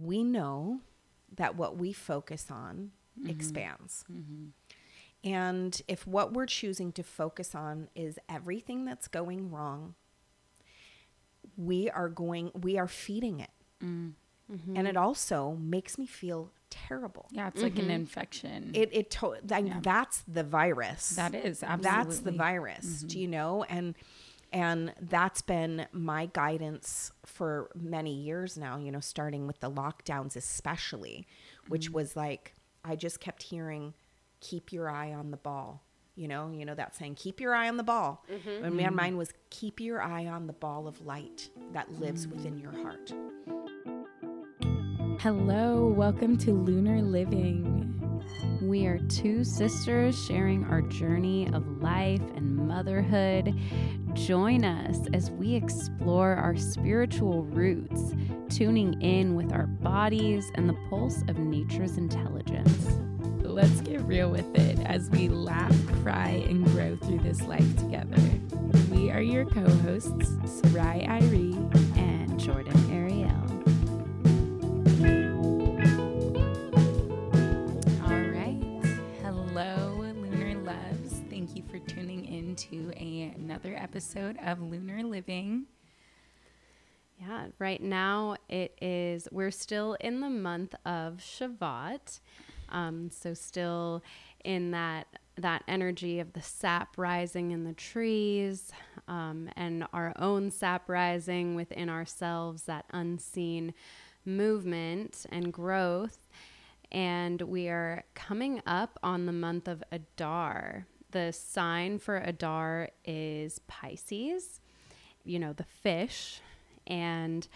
we know that what we focus on mm-hmm. expands. Mm-hmm. And if what we're choosing to focus on is everything that's going wrong, we are going, we are feeding it. Mm-hmm. And it also makes me feel terrible. Yeah, it's like an infection. It, it, to- like, Yeah. that's the virus. that is absolutely. That's the virus. Do you know? And, and that's been my guidance for many years now, you know, starting with the lockdowns, especially, which mm-hmm. was like, I just kept hearing, keep your eye on the ball. You know, you know that saying, keep your eye on the ball. Mm-hmm. And my mm-hmm. mine was, keep your eye on the ball of light that lives within your heart. Hello, welcome to Lunar Living. We are two sisters sharing our journey of life and motherhood. Join us as we explore our spiritual roots, tuning in with our bodies and the pulse of nature's intelligence. Let's get real with it as we laugh, cry, and grow through this life together. We are your co hosts, Sarai Irie and Jordan for tuning in to a- another episode of Lunar Living. Yeah, right now it is, we're still in the month of Shevat. Um, so still in that that energy of the sap rising in the trees um, and our own sap rising within ourselves, that unseen movement and growth. And we are coming up on the month of Adar. The sign for Adar is Pisces, you know, the fish, and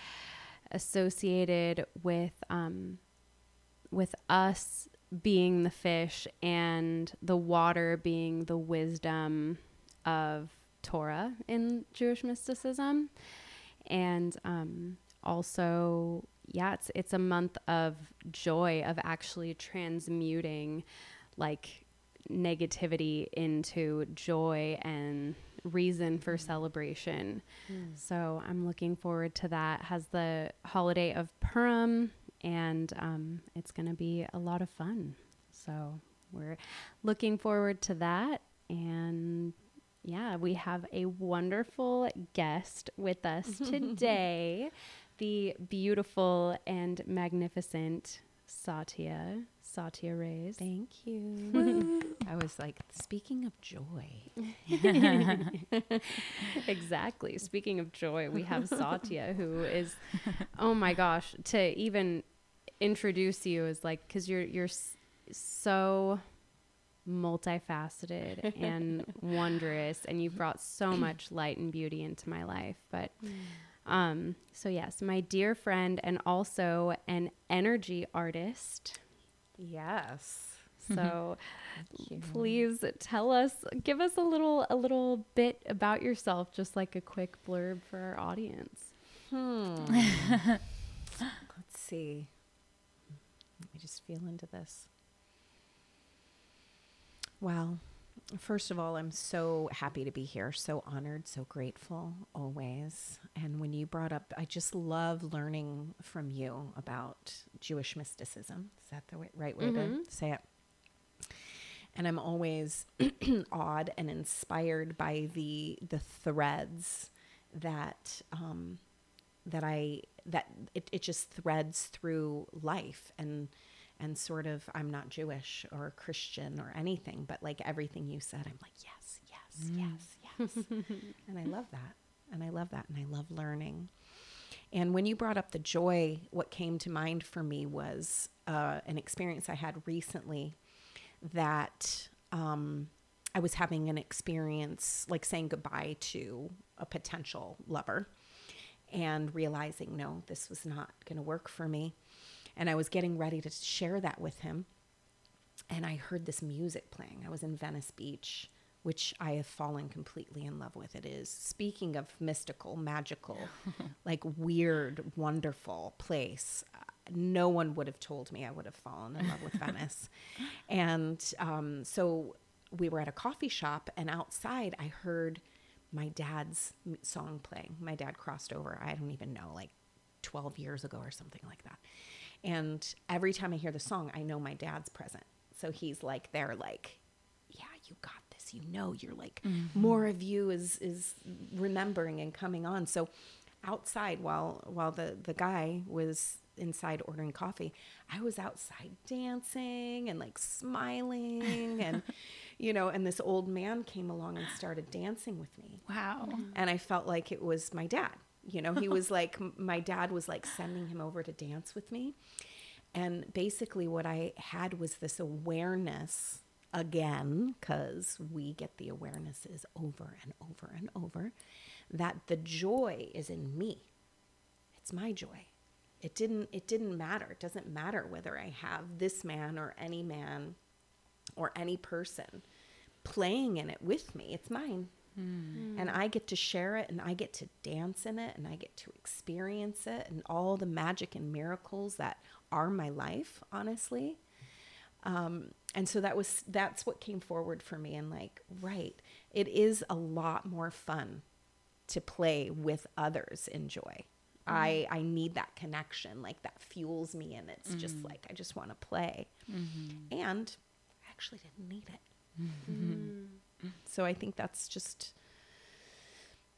associated with um, with us being the fish and the water being the wisdom of Torah in Jewish mysticism, and um, also yeah, it's it's a month of joy of actually transmuting like negativity into joy and reason for celebration. So I'm looking forward to that. Has the holiday of Purim, and um, it's going to be a lot of fun. So we're looking forward to that. And yeah, we have a wonderful guest with us today, the beautiful and magnificent Satya. Satya Reyes. Thank you. I was like, speaking of joy. exactly. Speaking of joy, we have Satya, who is, oh my gosh, to even introduce you is like because you're you're so multifaceted and wondrous, and you've brought so much light and beauty into my life. But um, so yes, my dear friend, and also an energy artist. Yes. So please tell us, give us a little a little bit about yourself, just like a quick blurb for our audience. Hmm. Let's see. Let me just feel into this. Well, first of all, I'm so happy to be here. So honored, so grateful always. And when you brought up, I just love learning from you about Jewish mysticism. Is that the way, right way to say it? and I'm always awed and inspired by the the threads that um, that I that it, it just threads through life and and sort of I'm not Jewish or Christian or anything, but like everything you said, I'm like yes, yes, yes, yes, and I love that, and I love that, and I love learning. And when you brought up the joy, what came to mind for me was uh, an experience I had recently that um, I was having an experience like saying goodbye to a potential lover and realizing, no, this was not going to work for me. And I was getting ready to share that with him. And I heard this music playing. I was in Venice Beach, which I have fallen completely in love with. It is, speaking of mystical, magical, like weird, wonderful place. uh, No one would have told me I would have fallen in love with Venice. And um, so we were at a coffee shop, and outside I heard my dad's song playing. My dad crossed over, I don't even know, like 12 years ago or something like that. And every time I hear the song, I know my dad's present. So he's like there like, yeah, you got this. You know, you're like mm-hmm. more of you is is remembering and coming on. So outside while while the the guy was inside ordering coffee, I was outside dancing and like smiling and you know, and this old man came along and started dancing with me. Wow. And I felt like it was my dad. You know, he was like my dad was like sending him over to dance with me. And basically what I had was this awareness again cuz we get the awarenesses over and over and over that the joy is in me. It's my joy. It didn't it didn't matter. It doesn't matter whether I have this man or any man or any person playing in it with me. It's mine. Mm. And I get to share it and I get to dance in it and I get to experience it and all the magic and miracles that are my life, honestly. Um, and so that was that's what came forward for me and like, right, it is a lot more fun to play with others in joy. Mm-hmm. I I need that connection, like that fuels me and it's just mm-hmm. like I just want to play. Mm-hmm. And I actually didn't need it. Mm. So I think that's just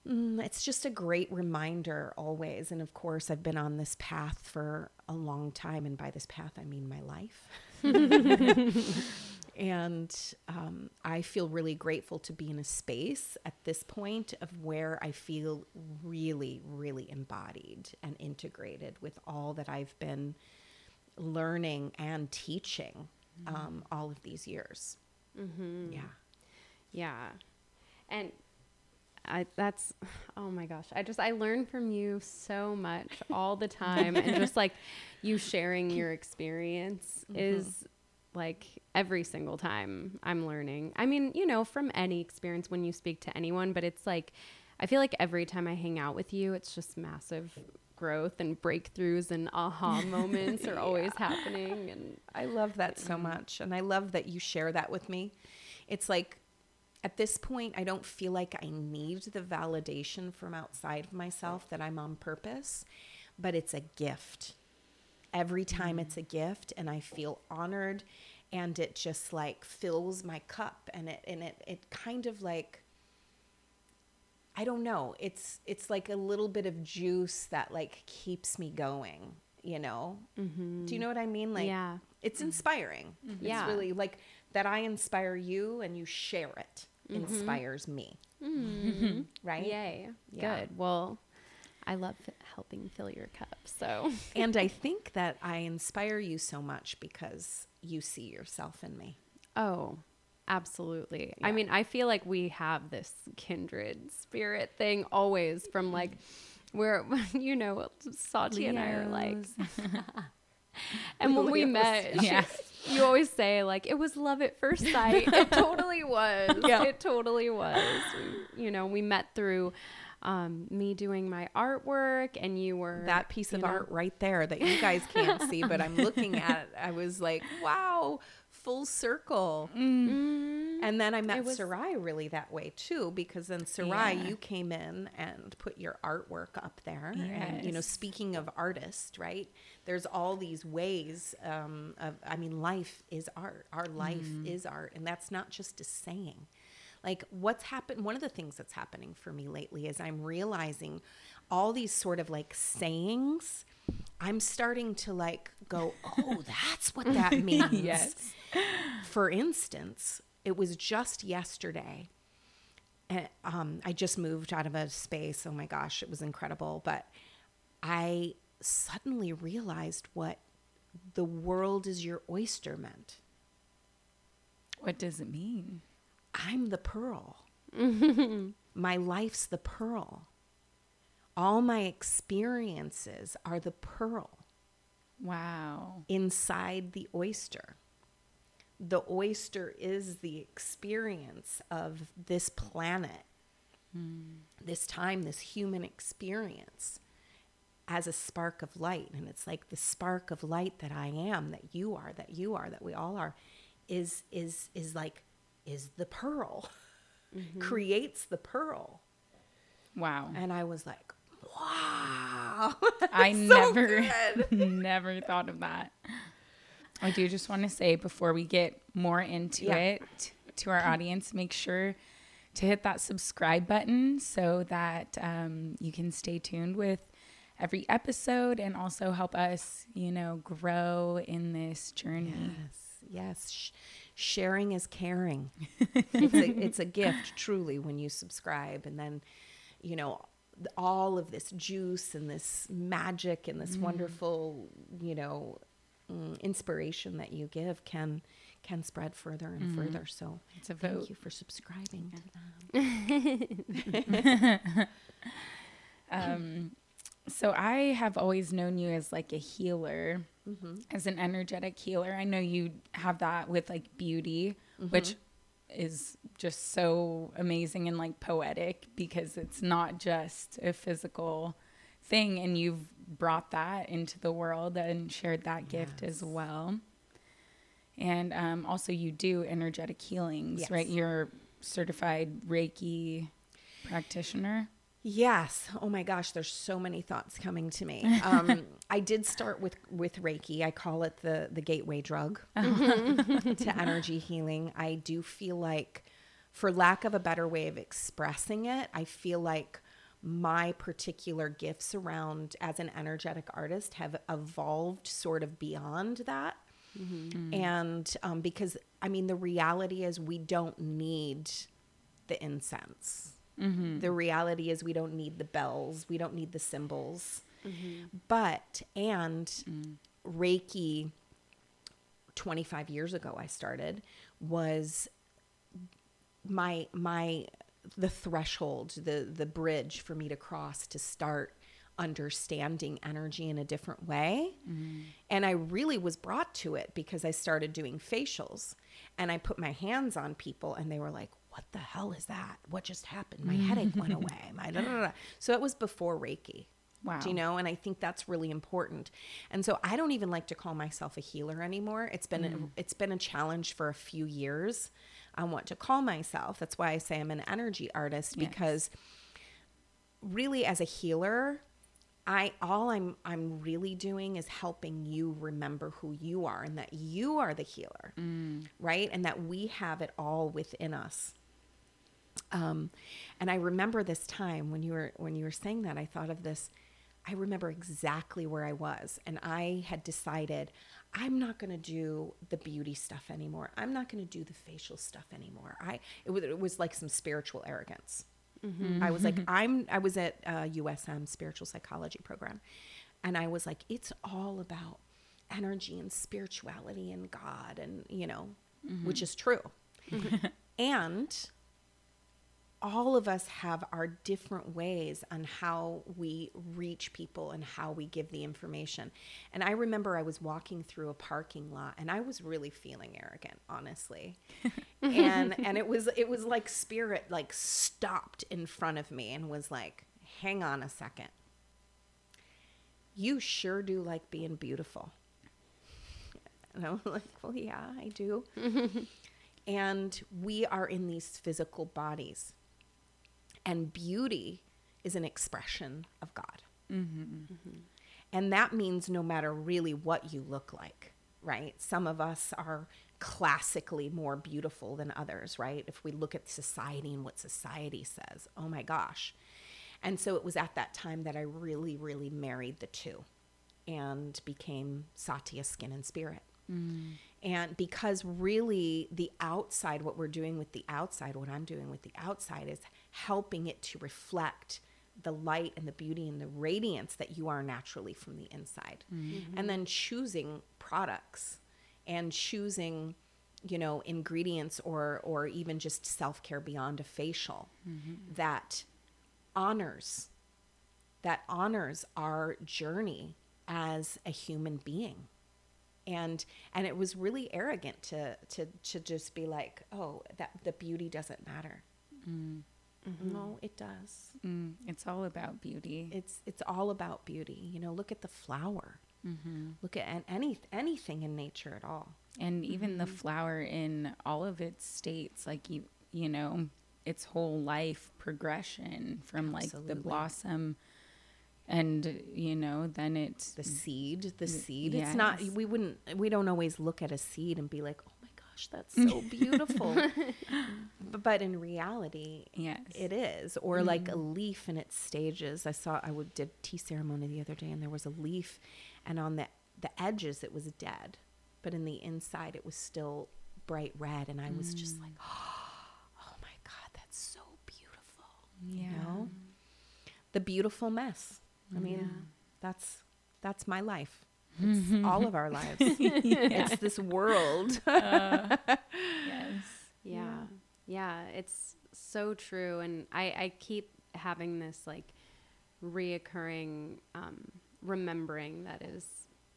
mm, it's just a great reminder always. And of course, I've been on this path for a long time, and by this path I mean my life. and um, I feel really grateful to be in a space at this point of where I feel really, really embodied and integrated with all that I've been learning and teaching um, all of these years. Yeah. Yeah. And I that's oh my gosh. I just I learn from you so much all the time and just like you sharing your experience mm-hmm. is like every single time I'm learning. I mean, you know, from any experience when you speak to anyone, but it's like I feel like every time I hang out with you, it's just massive growth and breakthroughs and aha moments are always happening and I love that so mm-hmm. much. And I love that you share that with me. It's like at this point, I don't feel like I need the validation from outside of myself that I'm on purpose, but it's a gift. Every time it's a mm. gift, and I feel honored, and it just like fills my cup, and it and it it kind of like I don't know. It's it's like a little bit of juice that like keeps me going. You know? Do you mm-hmm. know what I mean? Like, Yeah. it's mm. inspiring. Yeah. It's really like that. I inspire you, and you share it. Mm-hmm. Inspires me. Mm-hmm. Right? Yay. Yeah. Good. Well, I love helping fill your cup. So, and I think that I inspire you so much because you see yourself in me. oh, absolutely. I mean, I feel like we have this kindred spirit thing always from like where, you know, Sachi and I are like, and when we met, she- Yes. You always say like it was love at first sight. it totally was. Yeah. It totally was. We, you know, we met through um, me doing my artwork, and you were That piece of know- art right there that you guys can't see, but I'm looking at it. I was like, wow, full circle. And then I met was- Sarai really that way too, because then Sarai, Yeah. you came in and put your artwork up there. And, you know, speaking of artists, right? There's all these ways um, of, I mean, life is art. Our life is art. And that's not just a saying. Like, what's happened? One of the things that's happening for me lately is I'm realizing all these sort of like sayings. I'm starting to like go, oh, that's what that means Yes. for instance, it was just yesterday. And, um, I just moved out of a space. Oh my gosh, it was incredible. But I suddenly realized what the world is your oyster meant. What does it mean? I'm the pearl. my life's the pearl. All my experiences are the pearl. Wow. inside the oyster. The oyster is the experience of this planet, this time, this human experience as a spark of light. And it's like the spark of light that I am, that you are, that you are, that we all are, is is is like is the pearl. Mm-hmm. Creates the pearl. Wow. And I was like, wow. I So never, never thought of that. I do just want to say before we get more into Yeah. it to our audience, make sure to hit that subscribe button so that um, you can stay tuned with every episode and also help us, you know, grow in this journey. Yes, yes. Sh- sharing is caring. it's, a, it's a gift, truly, when you subscribe. And then, you know, all of this juice and this magic and this wonderful, you know, mm, inspiration that you give can can spread further and further. So It's a thank vote. you for subscribing to that. Um, so I have always known you as like a healer, as an energetic healer. I know you have that with like beauty, which is just so amazing and like poetic because it's not just a physical thing, and you've brought that into the world and shared that gift as well. And um, also, you do energetic healings, Yes. right? You're certified Reiki practitioner. Yes. Oh my gosh, there's so many thoughts coming to me. Um, I did start with with Reiki. I call it the the gateway drug to energy healing. I do feel like, for lack of a better way of expressing it, I feel like my particular gifts around as an energetic artist have evolved sort of beyond that. Mm-hmm. Mm. And um, because I mean, the reality is we don't need the incense. Mm-hmm. The reality is we don't need the bells, we don't need the symbols. Mm-hmm. But, and mm. Reiki, 25 years ago, I started, was my, my, the threshold, the, the bridge for me to cross to start understanding energy in a different way. Mm-hmm. And I really was brought to it because I started doing facials and I put my hands on people and they were like, what the hell is that? What just happened? My headache went mm-hmm. away. My da, da, da, da." So it was before Reiki. Wow. Do you know? And I think that's really important. And so I don't even like to call myself a healer anymore. It's been a, mm. it's been a challenge for a few years. I want to call myself. That's why I say I'm an energy artist Yes. because really as a healer, I all I'm I'm really doing is helping you remember who you are and that you are the healer. Right? And that we have it all within us. Um, and I remember this time when you were when you were saying that, I thought of this. I remember exactly where I was, and I had decided I'm not going to do the beauty stuff anymore. I'm not going to do the facial stuff anymore. I it was it was like some spiritual arrogance. Mm-hmm. I was like mm-hmm. I'm I was at uh, USM spiritual psychology program, and I was like it's all about energy and spirituality and God and you know, mm-hmm. which is true, and all of us have our different ways on how we reach people and how we give the information. And I remember I was walking through a parking lot and I was really feeling arrogant, honestly. and and it was it was like spirit like stopped in front of me and was like, "Hang on a second. You sure do like being beautiful." And I was like, "Well, yeah, I do." and we are in these physical bodies and beauty is an expression of god. Mm-hmm, mm-hmm. Mm-hmm. And that means no matter really what you look like right? Some of us are classically more beautiful than others right? If we look at society and what society says oh my gosh. And so it was at that time that i really really married the two and became satya skin and spirit. Mm. And because really the outside, what we're doing with the outside, what I'm doing with the outside is helping it to reflect the light and the beauty and the radiance that you are naturally from the inside. Mm-hmm. And then choosing products and choosing, you know, ingredients or or even just self-care beyond a facial mm-hmm. that honors that honors our journey as a human being. And and it was really arrogant to to to just be like oh that the beauty doesn't matter mm. No it does. Mm, it's all about beauty. it's it's all about beauty. You know look at the flower. Look at any anything in nature at all. And even Mm-hmm. the flower in all of its states like you you know its whole life progression from like the blossom and you know then it's the seed the seed. It's not we wouldn't we don't always look at a seed and be like oh gosh that's so beautiful. But, in reality yes. it is or like a mm-hmm. leaf in its stages. I saw i would did tea ceremony the other day and there was a leaf and on the the edges it was dead but in the inside it was still bright red and i was just mm. like oh my god that's so beautiful yeah. you know? The beautiful mess. I mean that's that's my life it's all of our lives it's this world yes Yeah. Yeah, it's so true. And I, I keep having this like reoccurring um, remembering that is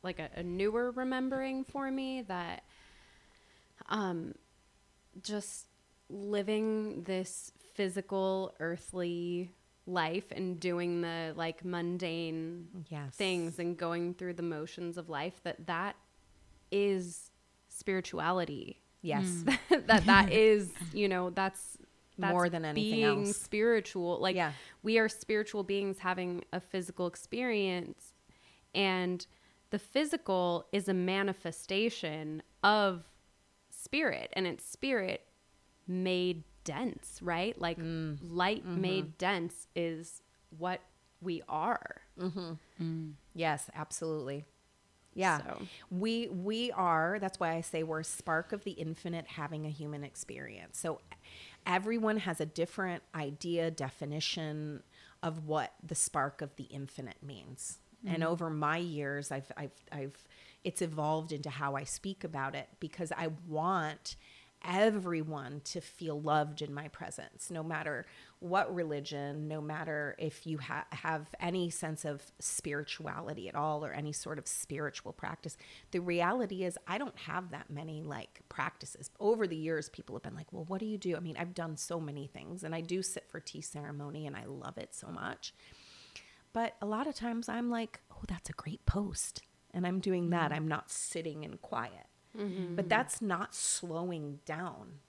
like a, a newer remembering for me that um, just living this physical, earthly life and doing the like mundane yes things and going through the motions of life that that is spirituality yes that that is you know that's, that's More than anything being else. spiritual like Yeah. we are spiritual beings having a physical experience and the physical is a manifestation of spirit and it's spirit made dense right like Mm. light Mm-hmm. made dense is what we are Yes, absolutely. Yeah. So- We we are, that's why I say we're a spark of the infinite having a human experience. So everyone has a different idea, definition of what the spark of the infinite means. And over my years I've I've I've it's evolved into how I speak about it because I want everyone to feel loved in my presence, no matter what religion, no matter if you ha- have any sense of spirituality at all or any sort of spiritual practice. The reality is, I don't have that many like practices. Over the years, people have been like, well, what do you do? I mean, I've done so many things and I do sit for tea ceremony and I love it so much. But a lot of times I'm like, oh, that's a great post. And I'm doing that. Mm. I'm not sitting in quiet. Mm-hmm. But that's not slowing down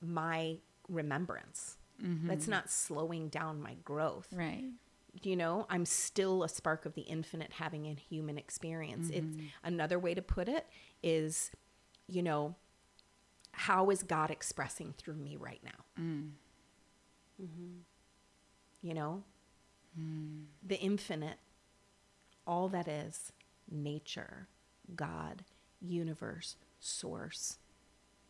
my remembrance. Mm-hmm. That's not slowing down my growth. right You know, I'm still a spark of the infinite having a human experience. It's mm-hmm. another way to put it is, you know, how is God expressing through me right now? Mm. You know, mm. the infinite, all that is nature, God, universe, source,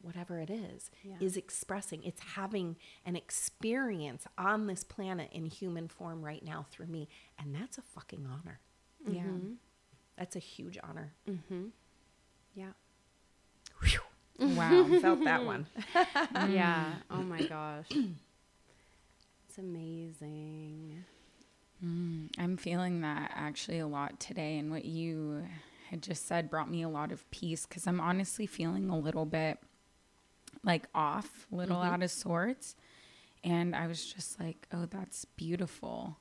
whatever it is, Yeah. is expressing. It's having an experience on this planet in human form right now through me. And that's a fucking honor. yeah That's a huge honor. yeah Whew. wow Felt that one. yeah oh my gosh it's amazing Mm, I'm feeling that actually a lot today. And what you had just said brought me a lot of peace because I'm honestly feeling a little bit like off, a little mm-hmm. out of sorts. And I was just like, oh, that's beautiful.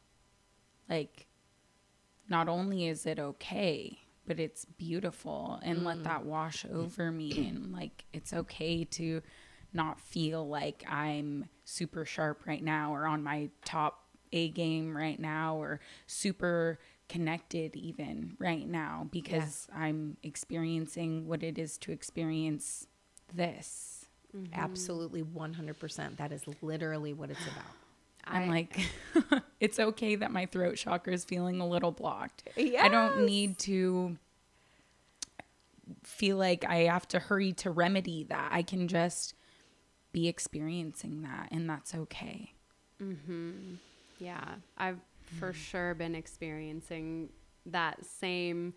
Like, not only is it okay, but it's beautiful. And let mm-hmm. that wash over me. And like, it's okay to not feel like I'm super sharp right now or on my top A game right now or super connected even right now because I'm experiencing what it is to experience this. Absolutely 100%. That is literally what it's about. I'm I- like, it's okay that my throat chakra is feeling a little blocked. I don't need to feel like I have to hurry to remedy that. I can just be experiencing that, and that's okay. Hmm. Yeah, I've for mm-hmm. sure been experiencing that same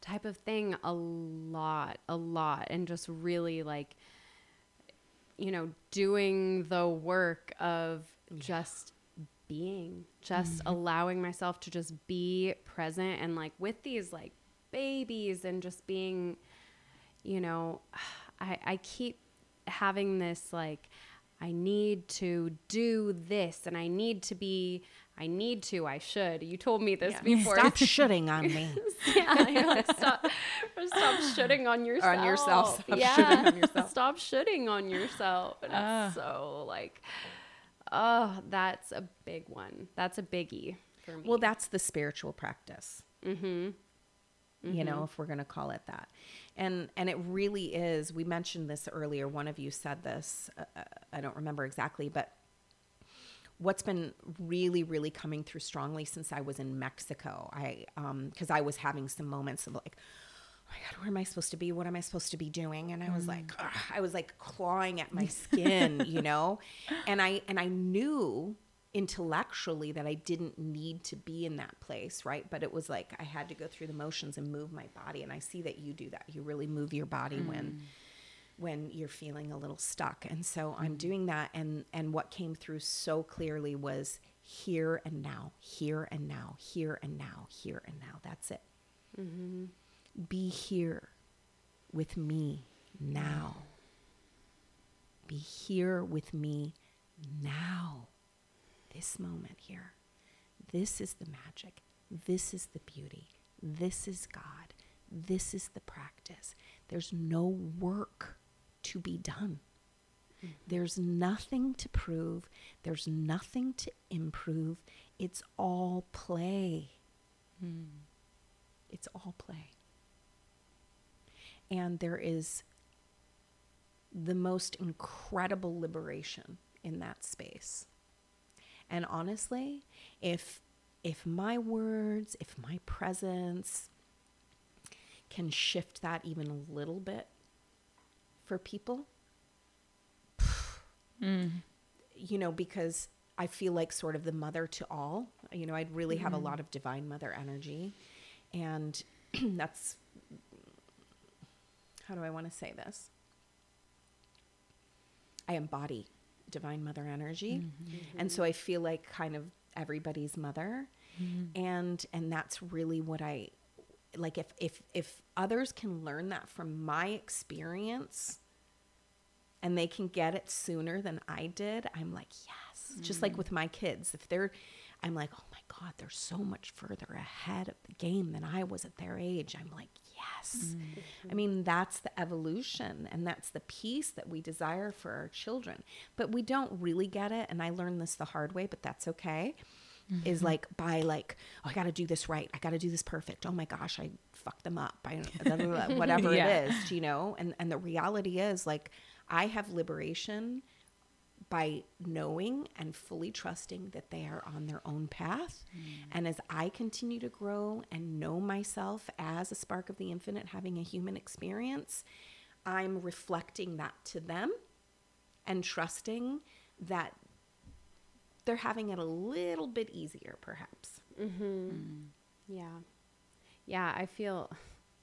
type of thing a lot, a lot, and just really like, you know, doing the work of just being, just mm-hmm. allowing myself to just be present and like with these like babies and just being, you know, I, I keep having this like, I need to do this and I need to be, I need to, I should. You told me this before. Stop shitting on me. yeah, you're like, stop, stop shitting on yourself. On yourself. Stop yeah. shitting on yourself. Stop shitting on yourself. And it's so like, oh, that's a big one. That's a biggie. for me. Well, that's the spiritual practice. Mm-hmm. You know, if we're going to call it that, and and it really is. We mentioned this earlier. One of you said this. Uh, uh, I don't remember exactly, but what's been really, really coming through strongly since I was in Mexico. I um because I was having some moments of like. Oh my God, where am I supposed to be? What am I supposed to be doing? And I was like, ugh, I was like clawing at my skin, you know, and I and I knew intellectually that I didn't need to be in that place, right? But it was like I had to go through the motions and move my body. And I see that you do that. You really move your body when when you're feeling a little stuck. And so I'm mm-hmm. doing that and and what came through so clearly was here and now, here and now, here and now, here and now. That's it. Mm-hmm. Be here with me now. Be here with me now this moment here. This is the magic. This is the beauty. This is God. This is the practice. There's no work to be done. There's nothing to prove. There's nothing to improve. It's all play. It's all play. And there is the most incredible liberation in that space. And honestly, if if my words, if my presence can shift that even a little bit for people, mm. you know, because I feel like sort of the mother to all, you know, I'd really have a mm-hmm. lot of divine mother energy. And that's, how do I want to say this? I embody divine mother energy. Mm-hmm. Mm-hmm. And so I feel like kind of everybody's mother. And and that's really what I like if if if others can learn that from my experience and they can get it sooner than I did, I'm like, yes. Just like mm. with my kids, if they're I'm like, oh my God, they're so much further ahead of the game than I was at their age. I'm like, yes. Mm. I mean, that's the evolution and that's the peace that we desire for our children. But we don't really get it. And I learned this the hard way, but that's okay. Is mm-hmm. like by like, oh, I got to do this right. I got to do this perfect. Oh my gosh, I fucked them up. I blah, blah, blah, whatever Yeah. it is, you know. And and the reality is like, I have liberation by knowing and fully trusting that they are on their own path. Mm. And as I continue to grow and know myself as a spark of the infinite, having a human experience, I'm reflecting that to them and trusting that they're having it a little bit easier, perhaps. Mm-hmm. Mm. Yeah. Yeah, I feel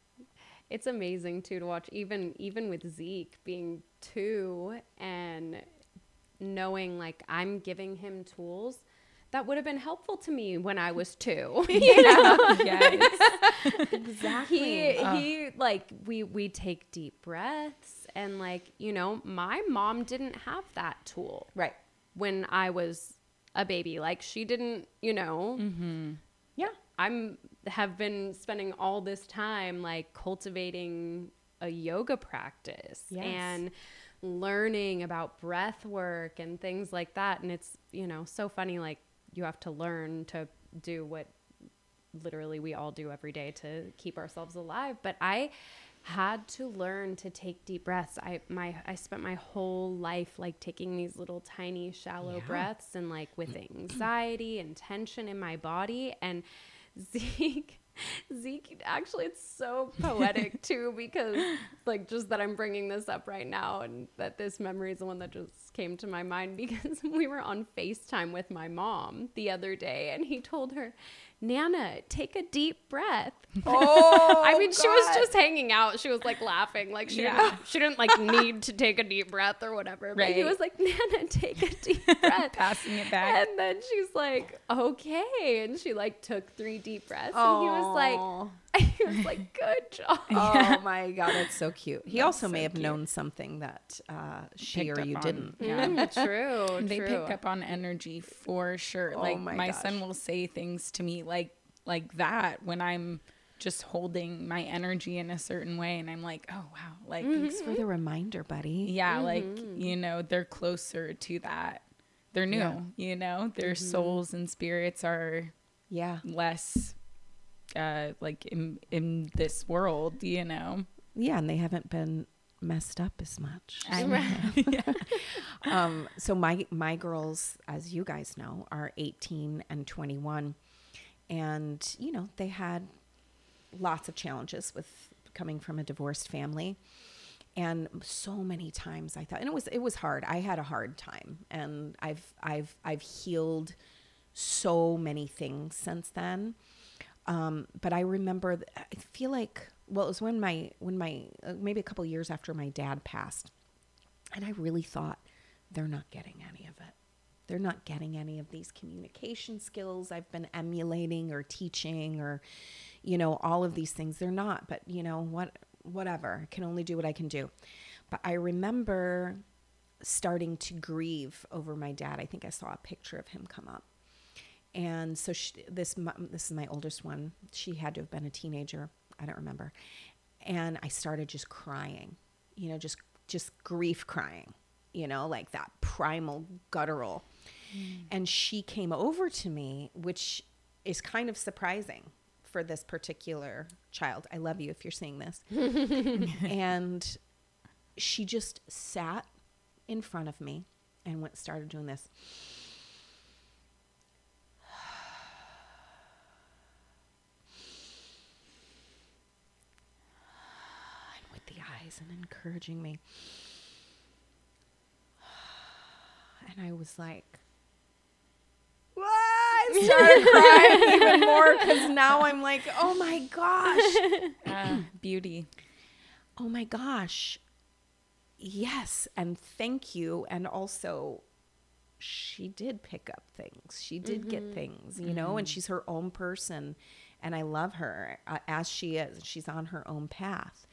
it's amazing too to watch even even with Zeke being 2 and knowing like I'm giving him tools that would have been helpful to me when I was 2. you know? yes. he he like we we take deep breaths and like, you know, my mom didn't have that tool Right. when I was a baby. Like she didn't, you know, mm-hmm. Yeah. I'm have been spending all this time like cultivating a yoga practice Yes. and learning about breath work and things like that and it's you know so funny like you have to learn to do what literally we all do every day to keep ourselves alive but i had to learn to take deep breaths. I my i spent my whole life like taking these little tiny shallow Yeah. breaths and like with mm. anxiety and tension in my body. And zeke Zeke, actually, it's so poetic too because, like, just that I'm bringing this up right now and that this memory is the one that just came to my mind because we were on FaceTime with my mom the other day and he told her, Nana, take a deep breath. Oh, I mean, she was just hanging out. She was like laughing, like she Yeah. didn't, she didn't like need to take a deep breath or whatever. But he was like, Nana, take a deep breath. Passing it back. And then she's like, okay. And she like took three deep breaths. And he was like, he was like, good job. oh my God, that's so cute. He also may have cute. known something that uh, she or you on. didn't. Yeah. Mm, true. they true. pick up on energy for sure. Oh like my my, gosh. son will say things to me like like that when I'm just holding my energy in a certain way and I'm like, "Oh, wow." Like Thanks for the reminder, buddy. yeah, like you know, they're closer to that. They're new, Yeah. you know. Their souls and spirits are Yeah. less uh like in in this world, you know. Yeah, and they haven't been messed up as much. I know. um, so my my girls, as you guys know, are 18 and 21, and you know they had lots of challenges with coming from a divorced family, and so many times I thought, and it was it was hard. I had a hard time, and I've I've I've healed so many things since then. Um, but I remember, I feel like, well, it was when my when my uh, maybe a couple years after my dad passed, and I really thought they're not getting any of it. They're not getting any of these communication skills I've been emulating or teaching or, you know, all of these things. They're not, but you know what? Whatever. I can only do what I can do. But I remember starting to grieve over my dad. I think I saw a picture of him come up and so she, this this is my oldest one. She had to have been a teenager. I don't remember. And I started just crying, you know, just just grief crying, you know, like that primal guttural. Mm. And she came over to me, which is kind of surprising for this particular child. I love you if you're seeing this. and she just sat in front of me and went started doing this. and and encouraging me. And I was like, what? I started crying even more because now I'm like, oh my gosh. Uh, beauty. Oh my gosh. Yes. And thank you. And also, she did pick up things. She did get things, you know, and she's her own person. And I love her uh, as she is. She's on her own path.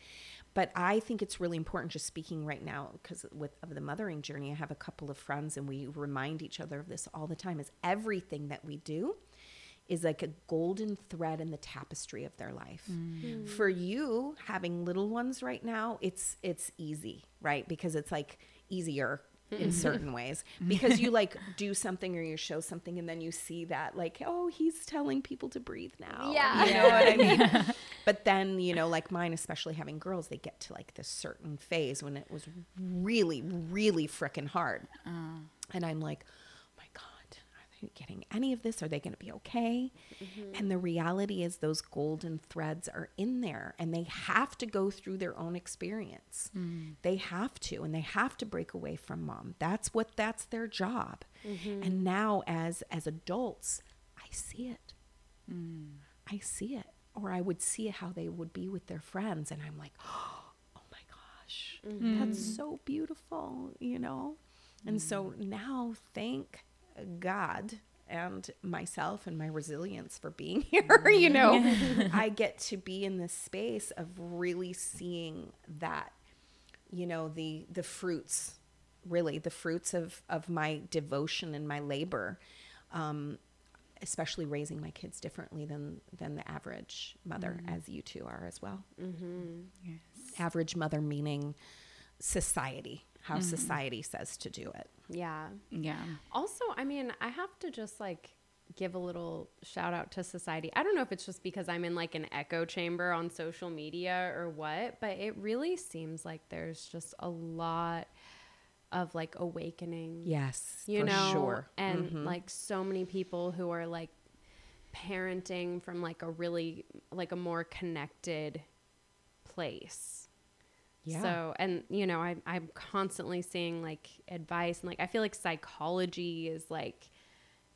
But I think it's really important, just speaking right now, because with of the mothering journey, I have a couple of friends, and we remind each other of this all the time. Is everything that we do is like a golden thread in the tapestry of their life. Mm. For you having little ones right now, it's it's easy, right? Because it's like easier in mm-hmm. certain ways. Because you like do something or you show something and then you see that like oh he's telling people to breathe now. Yeah. you know what i mean? But then you know like mine especially having girls they get to like this certain phase when it was really really freaking hard. Uh. And i'm like oh my god are they getting any of this? Are they going to be okay? Mm-hmm. And the reality is those golden threads are in there and they have to go through their own experience. Mm. They have to and they have to break away from mom. That's what that's their job. Mm-hmm. And now as as adults i see it. Mm. I see it. Or I would see how they would be with their friends. And I'm like, oh my gosh, mm-hmm. that's so beautiful, you know? And so mm. now, thank God and myself and my resilience for being here, you know, I get to be in this space of really seeing that, you know, the, the fruits, really the fruits of, of my devotion and my labor. Um, especially raising my kids differently than than the average mother as you two are as well Mm-hmm. Yes. average mother meaning society how society says to do it Yeah. Yeah. Also, I mean, I have to just like give a little shout out to society. I don't know if it's just because I'm in like an echo chamber on social media or what, but it really seems like there's just a lot of like awakening. yes You for know, sure and Mhm. like so many people who are like parenting from like a really like a more connected place. Yeah. So, and you know, I, I'm constantly seeing like advice and like I feel like psychology is like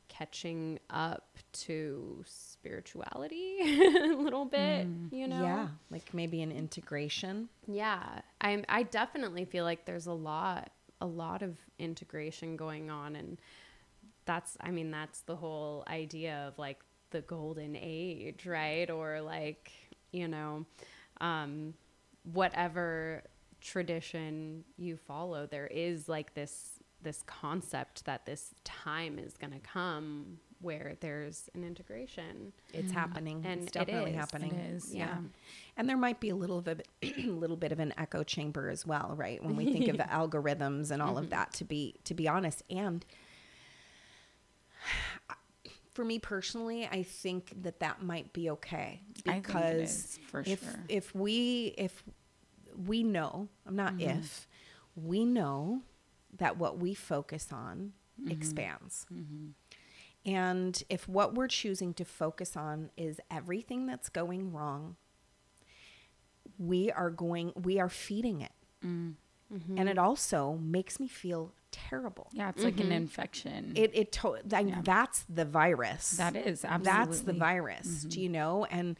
catching up to spirituality a little bit, you know? yeah like maybe an integration Yeah. I'm I definitely feel like there's a lot a lot of integration going on and that's I mean that's the whole idea of like the golden age, right? Or like, you know, um whatever tradition you follow, there is like this this concept that this time is going to come where there's an integration. it's mm. happening. And it's it definitely is. happening. It is, yeah. yeah. and there might be a little bit a little bit of an echo chamber as well right? When we think of algorithms and all of mm-hmm. that to be to be honest. And for me personally, I think that that might be okay I think it because is, if sure. if we if we know, I'm not Mm-hmm. if we know that what we focus on Mm-hmm. expands. And if what we're choosing to focus on is everything that's going wrong, we are going we are feeding it. Mm. And it also makes me feel terrible. Yeah, it's like an infection. It it to- like, Yeah. that's the virus. that is absolutely That's the absolutely. Mm-hmm. virus. Do you know? And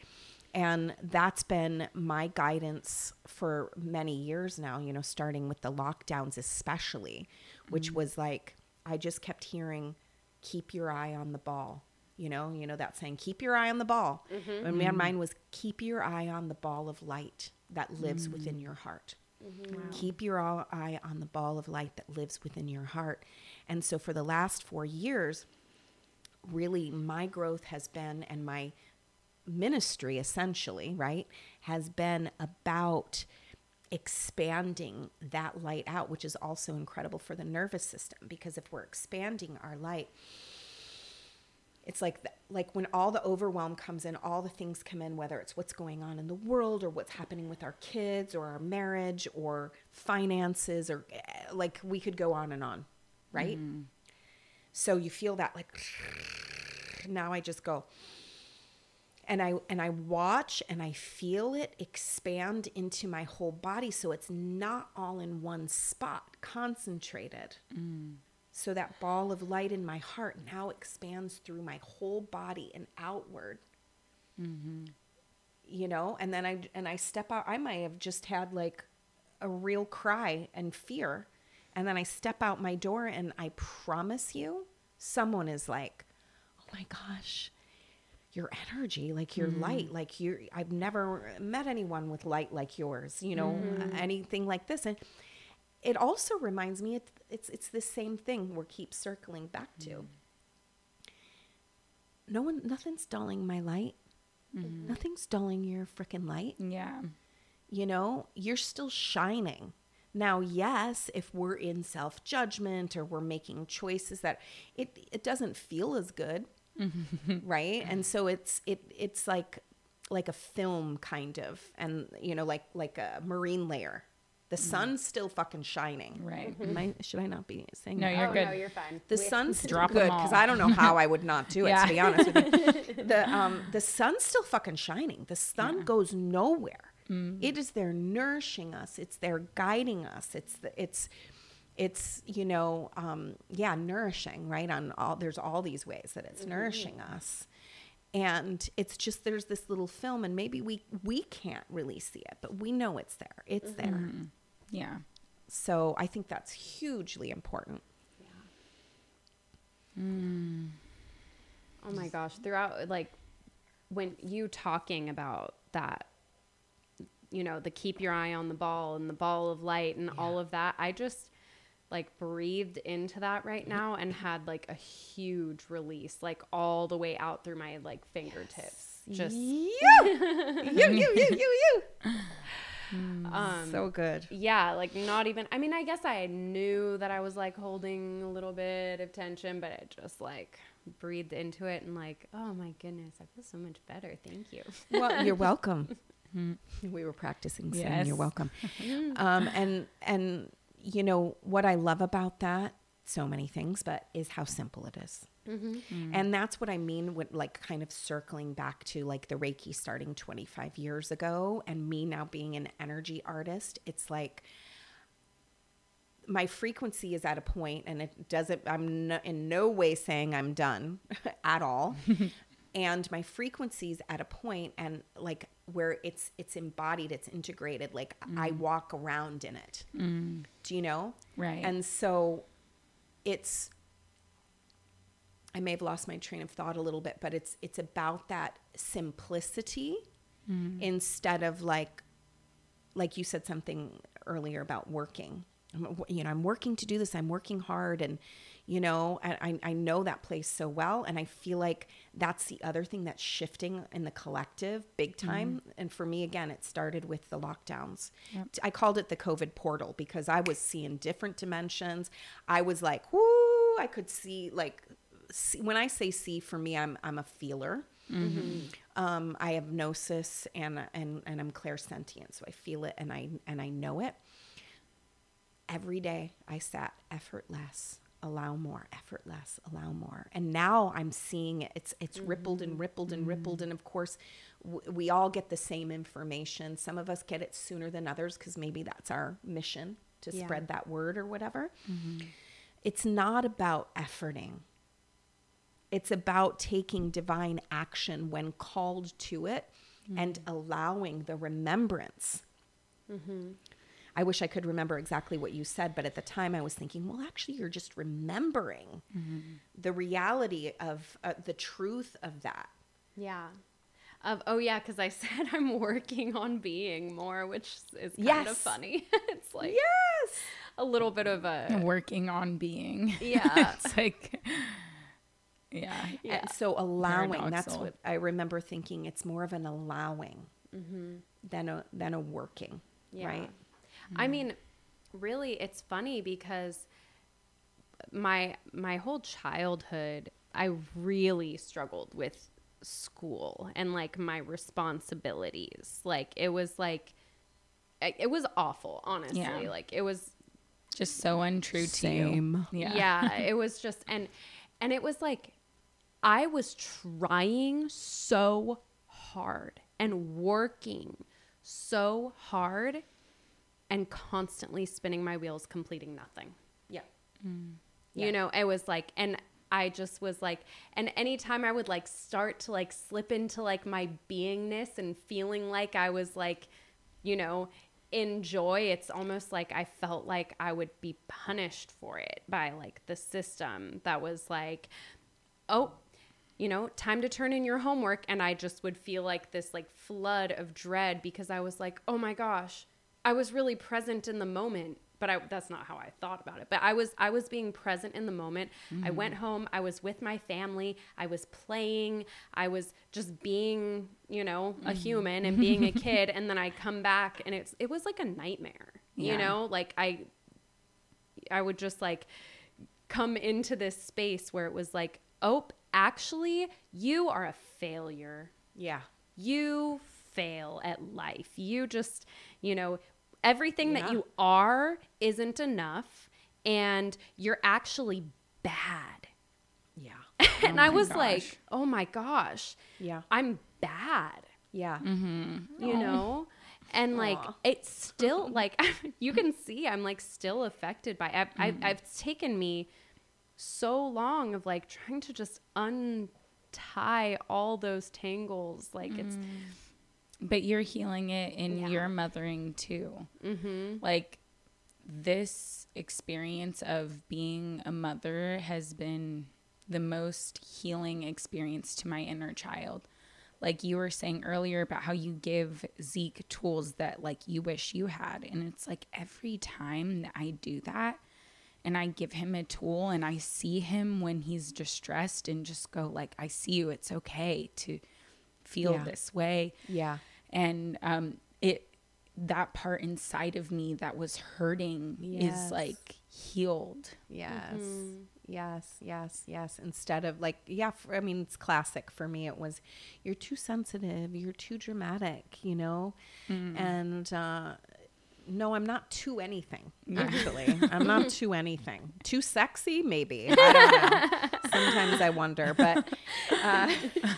and that's been my guidance for many years now, you know, starting with the lockdowns especially, which Mm-hmm. was like I just kept hearing keep your eye on the ball. You know, you know that saying, keep your eye on the ball. Mm-hmm. And my mine was keep your eye on the ball of light that lives Mm. within your heart. Mm-hmm. Keep your eye on the ball of light that lives within your heart. And so for the last four years, really my growth has been and my ministry essentially, right, has been about expanding that light out, which is also incredible for the nervous system because if we're expanding our light, it's like the, like when all the overwhelm comes in, all the things come in, whether it's what's going on in the world or what's happening with our kids or our marriage or finances or eh, like we could go on and on, right? So you feel that like now I just go and I and I watch and I feel it expand into my whole body so it's not all in one spot concentrated. So that ball of light in my heart now expands through my whole body and outward. Mm-hmm. You know, and then I and I step out. I might have just had like a real cry and fear, and then I step out my door, and I promise you, someone is like, "Oh my gosh." Your energy, like your mm-hmm. light, like you I've never met anyone with light like yours, you know, mm-hmm. anything like this. And it also reminds me it's it's it's the same thing we're keep circling back to. Mm-hmm. No one nothing's dulling my light. Mm-hmm. Nothing's dulling your freaking light. yeah. You know, you're still shining. Now, yes, if we're in self-judgment or we're making choices that it it doesn't feel as good, right? And mm-hmm. so it's it it's like like a film kind of and you know like like a marine layer. The sun's still fucking shining. Right. Am I, should I not be saying No, that? you're oh good. no, you're fine. The We- sun's still Drop 'em good because. I don't know how I would not do it. Yeah. To be honest with you, the um the sun's still fucking shining. The sun goes nowhere. Mm. It is there nourishing us. It's there guiding us. It's the it's it's you know um yeah nourishing right on all there's all these ways that it's nourishing us and it's just there's this little film and maybe we we can't really see it but we know it's there it's there Yeah. so i think that's hugely important Yeah. Mm. Oh my gosh. Throughout, like, when you talking about that, you know, the keep your eye on the ball and the ball of light and all of that, I just like breathed into that right now and had like a huge release, like all the way out through my like fingertips. Just, you you you you you you um, so good yeah, like not even, I mean, I guess I knew that I was like holding a little bit of tension, but it just like breathed into it and like, oh my goodness, I feel so much better. Thank you. well you're welcome we were practicing saying Yes. you're welcome um and and you know what i love about that so many things but is how simple it is. Mm-hmm. Mm. and that's what i mean with like kind of circling back to like the reiki starting 25 years ago and me now being an energy artist it's like my frequency is at a point and it doesn't i'm no, in no way saying i'm done at all. And my frequency's at a point and like where it's it's embodied it's integrated like i mm. walk around in it. Mm. Do you know? Right. and so it's i may have lost my train of thought a little bit but it's it's about that simplicity mm. instead of like like you said something earlier about working. You know i'm working to do this. I'm working hard. And you know I, I know that place so well. And i feel like that's the other thing that's shifting in the collective big time. Mm. And for me again it started with the lockdowns. Yep. i called it the covid portal because i was seeing different dimensions. I was like whoo i could see like see, when I say see for me, I'm I'm a feeler. Mm-hmm. Um, I have gnosis and and and I'm clairsentient, so I feel it and I and I know it. Every day I sat effortless, allow more, effortless, allow more, and now I'm seeing it. It's it's rippled and rippled and rippled, mm-hmm. and of course, w- we all get the same information. Some of us get it sooner than others because maybe that's our mission to Yeah. spread that word or whatever. Mm-hmm. It's not about efforting. It's about taking divine action when called to it and mm-hmm. allowing the remembrance. Mm-hmm. I wish I could remember exactly what you said, but at the time I was thinking, well, actually, you're just remembering mm-hmm. the reality of uh, the truth of that. Yeah. Of oh yeah, because I said I'm working on being more, which is kind Yes. of funny. it's like Yes. a little bit of a Working on being. yeah. it's like, yeah. Yeah. And so allowing, that's what I remember thinking. It's more of an allowing mm-hmm. than a than a working, Yeah. right? I mm. mean, really, it's funny because my my whole childhood, I really struggled with school and like my responsibilities. Like it was like it it was awful, honestly. Yeah. Like it was Just so untrue Same. to you. Yeah. yeah it was just and and it was like i was trying so hard and working so hard and constantly spinning my wheels completing nothing. Yeah. Mm. you know it was like and i just was like and anytime i would like start to like slip into like my beingness and feeling like i was like you know in joy it's almost like i felt like i would be punished for it by like the system that was like oh you know time to turn in your homework and i just would feel like this like flood of dread because i was like oh my gosh i was really present in the moment. But I, that's not how i thought about it. But i was i was being present in the moment. I mm. went home i was with my family i was playing i was just being you know a mm. human and being a kid and then i come back and it's it was like a nightmare you know? Like i I would just like come into this space where it was like, oh, actually, you are a failure. Yeah. You fail at life. You just, you know, everything Yeah. that you are isn't enough and you're actually bad. Yeah. and I was gosh. like, oh my gosh, Yeah. I'm bad Yeah. Mhm. you know and like Aw. it's still like you can see i'm like still affected by I've, I've, I've taken me so long of like trying to just untie all those tangles like it's But you're healing it in Yeah. your mothering too. Mm-hmm. Like this experience of being a mother has been the most healing experience to my inner child. Like you were saying earlier about how you give Zeke tools that like you wish you had. And it's like every time that I do that and I give him a tool and I see him when he's distressed and just go like, I see you, it's okay to feel Yeah. this way Yeah. and um it that part inside of me that was hurting Yes. is like healed Yes. Yes, yes, yes. Instead of like, yeah, for, I mean, it's classic for me. It was, you're too sensitive, you're too dramatic, you know? And uh, no, I'm not too anything, actually. I'm not too anything. Too sexy, maybe. I don't know. Sometimes I wonder, but uh,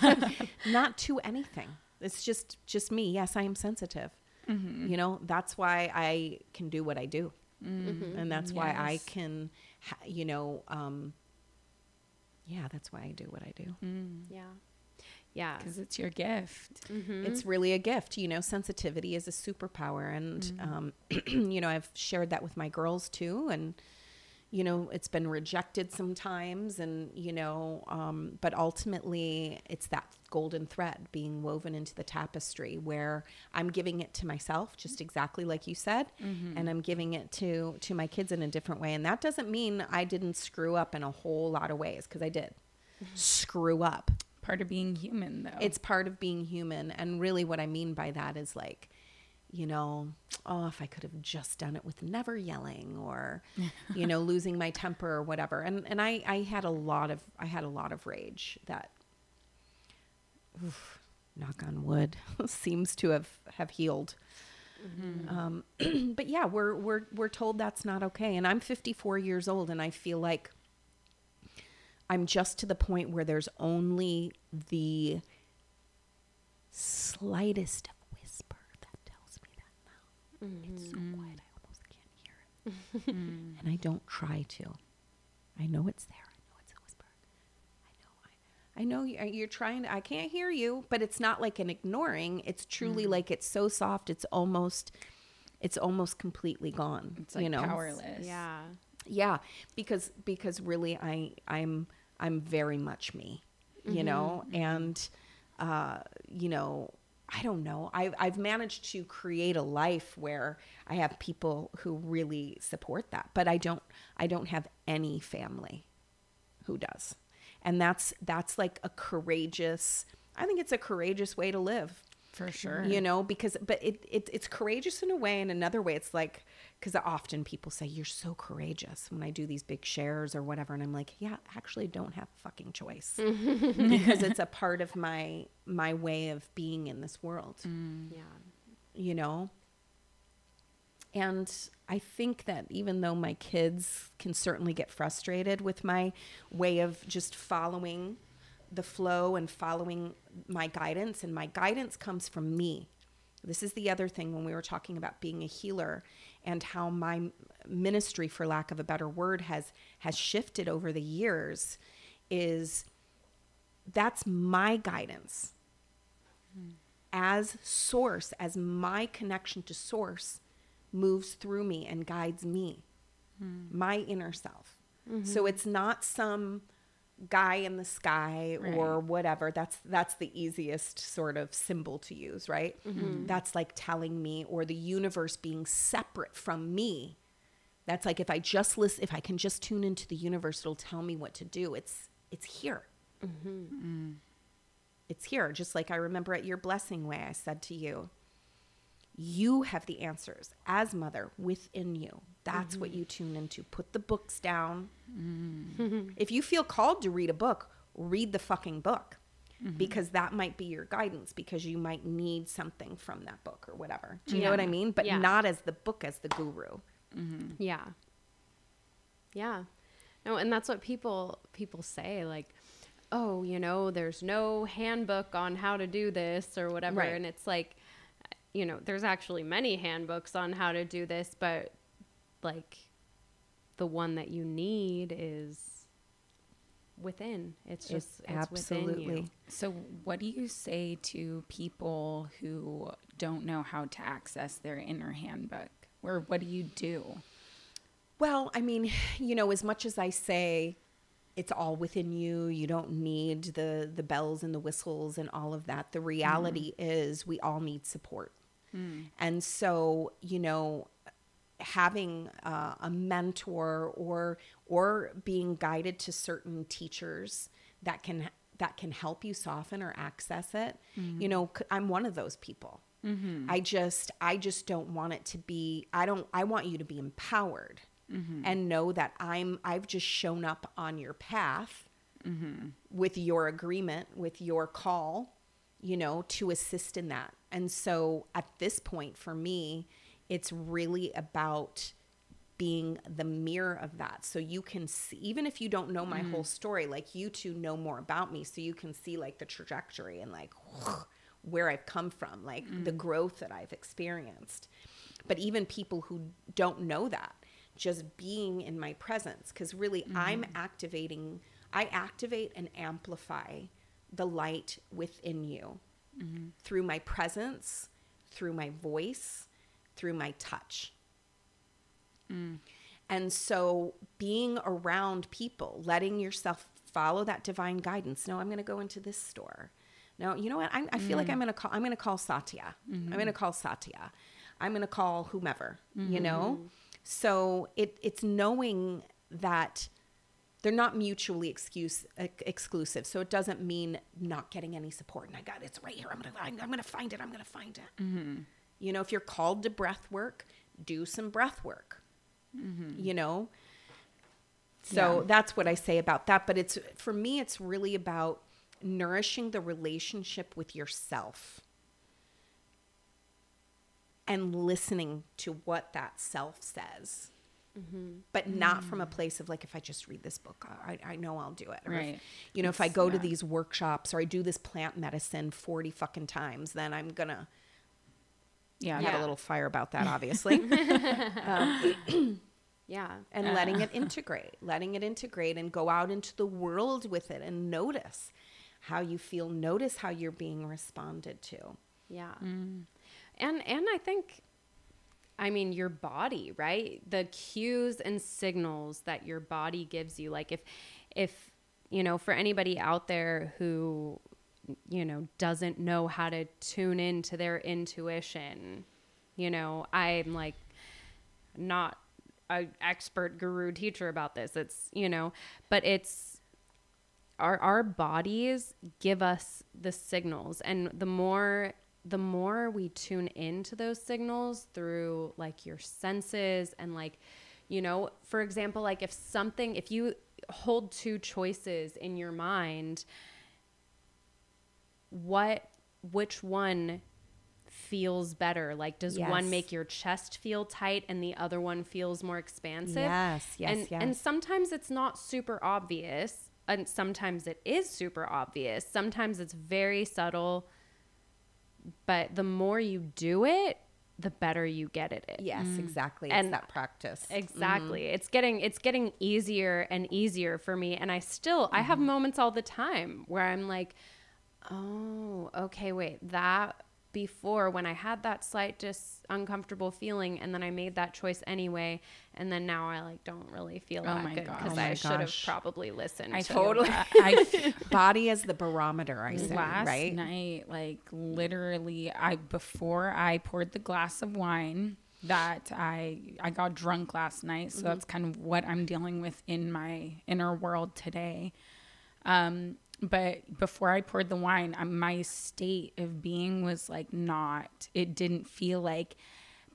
not too anything. It's just just me. Yes, I am sensitive. You know, that's why I can do what I do and that's why I can, ha- you know, um, yeah, that's why I do what I do. yeah yeah. Because it's your gift. It's really a gift, you know. Sensitivity is a superpower, and um, you know, I've shared that with my girls too, and you know, it's been rejected sometimes, and you know, um, but ultimately, it's that golden thread being woven into the tapestry where I'm giving it to myself, just exactly like you said, and I'm giving it to to my kids in a different way, and that doesn't mean I didn't screw up in a whole lot of ways because I did. Screw up part of being human though it's part of being human and really what i mean by that is like you know, oh, if I could have just done it with never yelling or, you know, losing my temper or whatever. And and I I had a lot of I had a lot of rage that oof, knock on wood seems to have have healed. Um, but yeah, we're we're we're told that's not okay. And I'm 54 years old, and I feel like I'm just to the point where there's only the slightest of whisper that tells me that now. It's so mm-hmm. quiet, I almost can't hear it. Mm-hmm. and I don't try to. I know it's there. I know it's a whisper. I know. I, I know you- uh, you're trying to. I can't hear you, but it's not like an ignoring. It's truly mm-hmm. like it's so soft. It's almost. It's almost completely gone. It's like you know, powerless. Yeah. yeah because because really i i'm i'm very much me you know? And uh you know i don't know. I've i've managed to create a life where i have people who really support that but i don't i don't have any family who does. And that's that's like a courageous i think it's a courageous way to live. For sure. you know because but it, it it's courageous in a way and another way it's like because often people say you're so courageous when i do these big shares or whatever and i'm like yeah I actually don't have a fucking choice because it's a part of my my way of being in this world. Mm. Yeah. you know? And i think that even though my kids can certainly get frustrated with my way of just following the flow and following my guidance and my guidance comes from me. This is the other thing when we were talking about being a healer and how my ministry for lack of a better word has has shifted over the years is that's my guidance. As source, as my connection to source moves through me and guides me, hmm. my inner self. Mm-hmm. So it's not some guy in the sky or whatever. That's that's the easiest sort of symbol to use, right? Mm-hmm. That's like telling me or the universe being separate from me. That's like if I just listen, if I can just tune into the universe, it'll tell me what to do. It's it's here mm-hmm. Mm-hmm. it's here. Just like I remember at your blessing way, I said to you, you have the answers as mother within you. That's what mm-hmm. you tune into. Put the books down. Mm-hmm. if you feel called to read a book, read the fucking book mm-hmm. because that might be your guidance because you might need something from that book or whatever. Do you know what I mean? But Yeah. not as the book as the guru. Yeah. Yeah. No, and that's what people people say like, "Oh, you know, there's no handbook on how to do this or whatever." Right. And it's like you know, there's actually many handbooks on how to do this, but like the one that you need is within. It's just it's, within you. So, what do you say to people who don't know how to access their inner handbook? Or what do you do? Well, I mean, you know, as much as I say it's all within you, you don't need the the bells and the whistles and all of that. The reality mm. is we all need support. Mm. And so, you know, having uh, a mentor or or being guided to certain teachers that can that can help you soften or access it mm-hmm. you know i'm one of those people. Mm-hmm. I just i just don't want it to be i don't i want you to be empowered mm-hmm. and know that i'm i've just shown up on your path with your agreement with your call you know to assist in that. And so at this point for me it's really about being the mirror of that. So you can see even if you don't know my whole mm. story like you two know more about me so you can see like the trajectory and like where i've come from like the mm. growth that i've experienced. But even people who don't know that just being in my presence because really i'm mm-hmm. activating i activate and amplify the light within you mm-hmm. through my presence through my voice through my touch and so being around people, letting yourself follow that divine guidance. No, I'm going to go into this store. No, you know what? I, I feel like I'm mm. going to call. I'm going to call Satya. I'm going to mm-hmm. call Satya. I'm going to call whomever. You know. Mm-hmm. So it it's knowing that they're not mutually excuse, ex- exclusive. So it doesn't mean not getting any support. And I got it's right here. I'm gonna I'm, I'm gonna find it. I'm gonna find it. Mm-hmm. You know, if you're called to breath work, do some breath work. Mm-hmm. You know? So Yeah. that's what I say about that. But it's for me, it's really about nourishing the relationship with yourself and listening to what that self says. Mm-hmm. But not from a mm. place of like, if I just read this book, I, I know I'll do it. Or if- Right. you know, if I It's- go to these workshops or I do this plant medicine 40 fucking times, then I'm going to Yeah. have got a little fire about that, obviously. Um, yeah. and uh. letting it integrate, letting it integrate and go out into the world with it and notice how you feel, notice how you're being responded to. Yeah. Mm. And and I think I mean your body, right? The cues and signals that your body gives you like if if you know, for anybody out there who you know doesn't know how to tune into their intuition, you know, I'm like not a expert guru teacher about this. It's, you know, but it's our our bodies give us the signals and the more the more we tune into those signals through like your senses and like you know for example like if something if you hold two choices in your mind what which one feels better? Like does one make your chest feel tight and the other one feels more expansive? Yes, yes, and and sometimes it's not super obvious and sometimes it is super obvious. Sometimes it's very subtle but the more you do it the better you get at it. Yes, mm. exactly. It's And- that practice. exactly. Mm-hmm. It's getting it's getting easier and easier for me and i still i have mm-hmm. moments all the time where i'm like oh okay wait that before when i had that slight just uncomfortable feeling and then i made that choice anyway and then now i like don't really feel Oh that my good because Oh i should have probably listened I to totally. I Body as the barometer, I say, last right? night, like literally, I before I poured the glass of wine that I I got drunk last night, so that's kind of what I'm dealing with in my inner world today. Um, but before I poured the wine, my state of being was like not. It didn't feel like,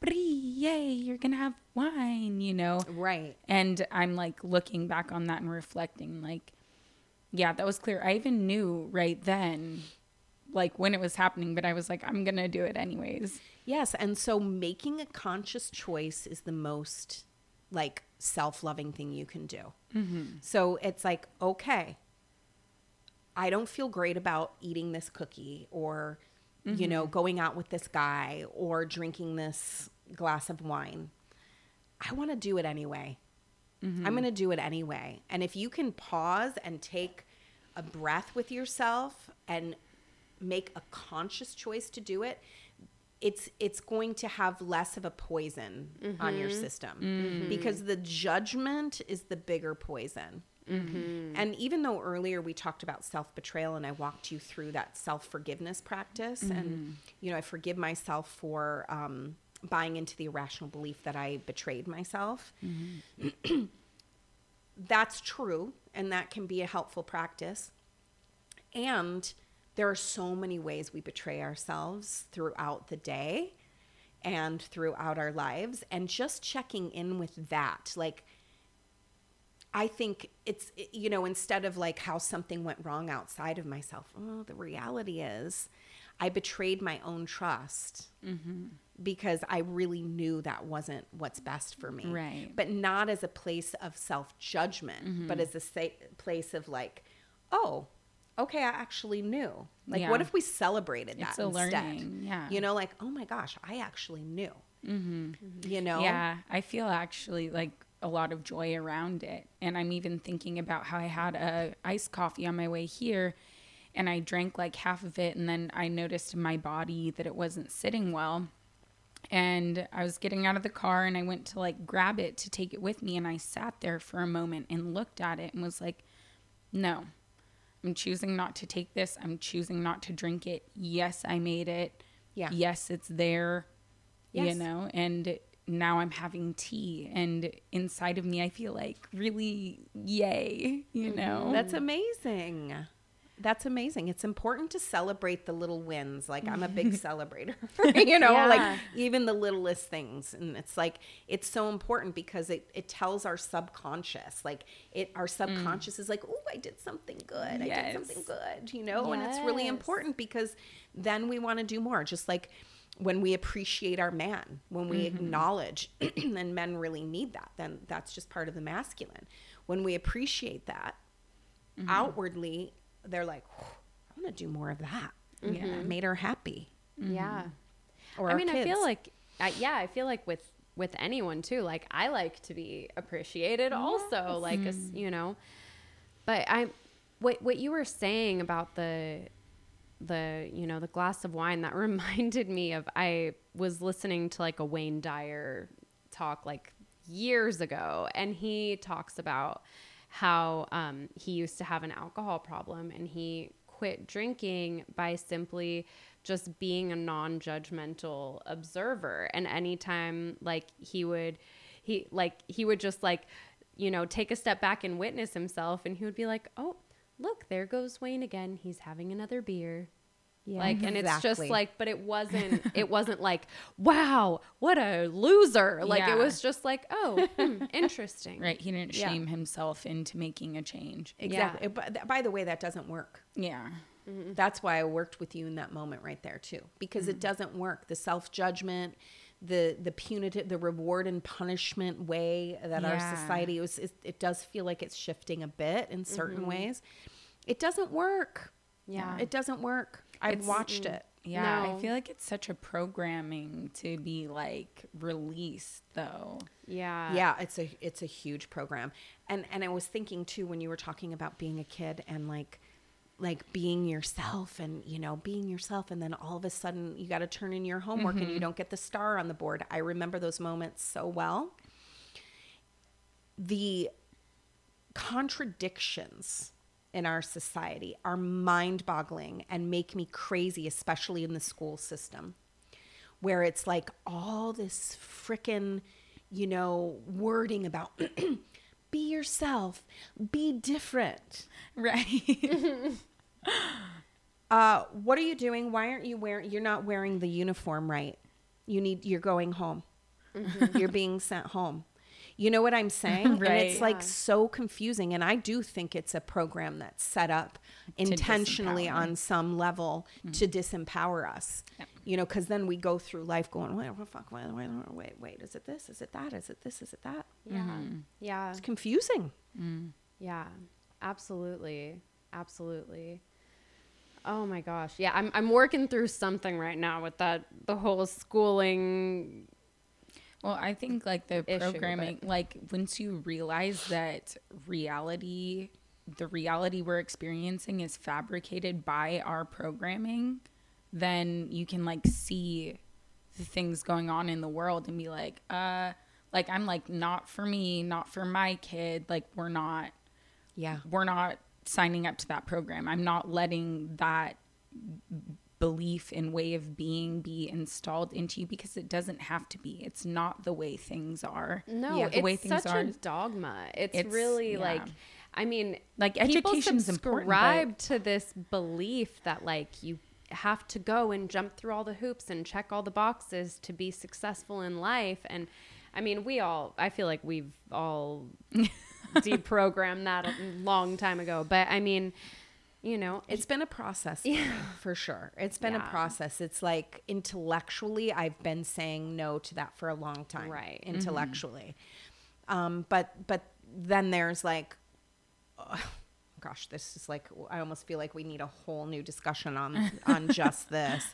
"Bree, yay, you're gonna have wine," you know. Right. And I'm like looking back on that and reflecting, like, yeah, that was clear. I even knew right then, like when it was happening, but I was like, I'm gonna do it anyways. Yes, and so making a conscious choice is the most like self-loving thing you can do. Mm-hmm. So it's like, okay, I don't feel great about eating this cookie or you know, mm-hmm. going out with this guy or drinking this glass of wine. I want to do it anyway. Mm-hmm. I'm going to do it anyway. And if you can pause and take a breath with yourself and make a conscious choice to do it, it's it's going to have less of a poison on your mm-hmm. system because the judgment is the bigger poison. Mm-hmm. And even though earlier we talked about self betrayal and I walked you through that self forgiveness practice, and mm-hmm. you know, I forgive myself for um, buying into the irrational belief that I betrayed myself. Mm-hmm. That's true, and that can be a helpful practice. And there are so many ways we betray ourselves throughout the day and throughout our lives. And just checking in with that, like, I think it's, you know, instead of like how something went wrong outside of myself, oh, the reality is I betrayed my own trust because I really knew that wasn't what's best for me. Right. But not as a place of self judgment, but as a sa- place of like, oh, okay, I actually knew. Like, what if we celebrated that It's a instead? learning, yeah. You know, like, oh my gosh, I actually knew. Mm-hmm. You know? Yeah, I feel actually like a lot of joy around it. And I'm even thinking about how I had a iced coffee on my way here and I drank like half of it and then I noticed in my body that it wasn't sitting well. And I was getting out of the car and I went to like grab it to take it with me and I sat there for a moment and looked at it and was like, "No. I'm choosing not to take this. I'm choosing not to drink it. Yes, I made it. Yeah. Yes, it's there Yes. you know and now i'm having tea and inside of me i feel like really yay you mm-hmm. know That's amazing. That's amazing. It's important to celebrate the little wins. Like I'm a big mm-hmm. celebrator, you know, Yeah. like even the littlest things. And it's like it's so important because it, it tells our subconscious. Like it our mm. subconscious is like, oh, I did something good. I did something good, you know, and it's really important because then we want to do more. Just like when we appreciate our man, when we mm-hmm. acknowledge, and men really need that, then that's just part of the masculine. When we appreciate that, mm-hmm. outwardly they're like i want to do more of that mm-hmm. yeah it made her happy Yeah. or I our mean, I feel like, I, yeah, I feel like with with anyone too. Like I like to be appreciated, also. Like, as, you know, but I, what what you were saying about the the you know the glass of wine that reminded me of I was listening to like a Wayne Dyer talk like years ago, and he talks about how um, he used to have an alcohol problem and he quit drinking by simply just being a non-judgmental observer. And anytime like he would he like he would just like you know take a step back and witness himself and he would be like oh look there goes wayne again. He's having another beer. Like and it's just like but it wasn't it wasn't like wow what a loser. Like Yeah. it was just like oh hmm, interesting. Right. He didn't Yeah. shame himself into making a change. exactly. But th- by the way that doesn't work. Yeah. Mm-hmm. that's why i worked with you in that moment right there too because it mm. doesn't work. The self-judgment the the punitive the reward and punishment way that our society was it, it does feel like it's shifting a bit in certain mm-hmm. ways it doesn't work Yeah. it doesn't work i've It's- watched it Yeah. No. I feel like it's such a programming to be like released though. yeah yeah it's a it's a huge program and and i was thinking too when you were talking about being a kid and like like being yourself and you know being yourself and then all of a sudden you got to turn in your homework and you mm-hmm. don't get the star on the board i remember those moments so well the contradictions in our society are mind-boggling and make me crazy especially in the school system where it's like all this frickin' you know wording about be yourself be different. Right. uh what are you doing? Why aren't you wearing you're not wearing the uniform right. You need you're going home. You're being sent home you know what i'm saying? Right. and it's Right. like Yeah. so confusing and i do think it's a program that's set up intentionally on some level mm-hmm. to disempower us. You know because then we go through life going wait what the fuck? Wait, wait wait wait is it this? Is it that? Is it this? Is it that? Yeah. Yeah. Mm-hmm. It's confusing. Mm. Yeah, absolutely. Absolutely. Oh my gosh. Yeah, I'm I'm working through something right now with that the whole schooling Well, I think like the issue, programming, like once you realize that reality, the reality we're experiencing is fabricated by our programming, then you can like see the things going on in the world and be like, uh, like I'm like not for me, not for my kid. Like we're not, yeah we're not signing up to that program. I'm not letting that belief and way of being be installed into you because it doesn't have to be. It's not the way things are. No, Yeah, it's the way things such are. a dogma. It's, It's- really yeah. like I mean, Like, education but- subscribe to this belief that like you have to go and jump through all the hoops and check all the boxes to be successful in life and I mean, we all I feel like we've all deprogrammed that a long time ago, but I mean, you know, it's been a process for, me, for sure. It's been Yeah. a process. It's like intellectually i've been saying no to that for a long time Right. intellectually. Um but but then there's like uh, gosh this is like i almost feel like we need a whole new discussion on on just this.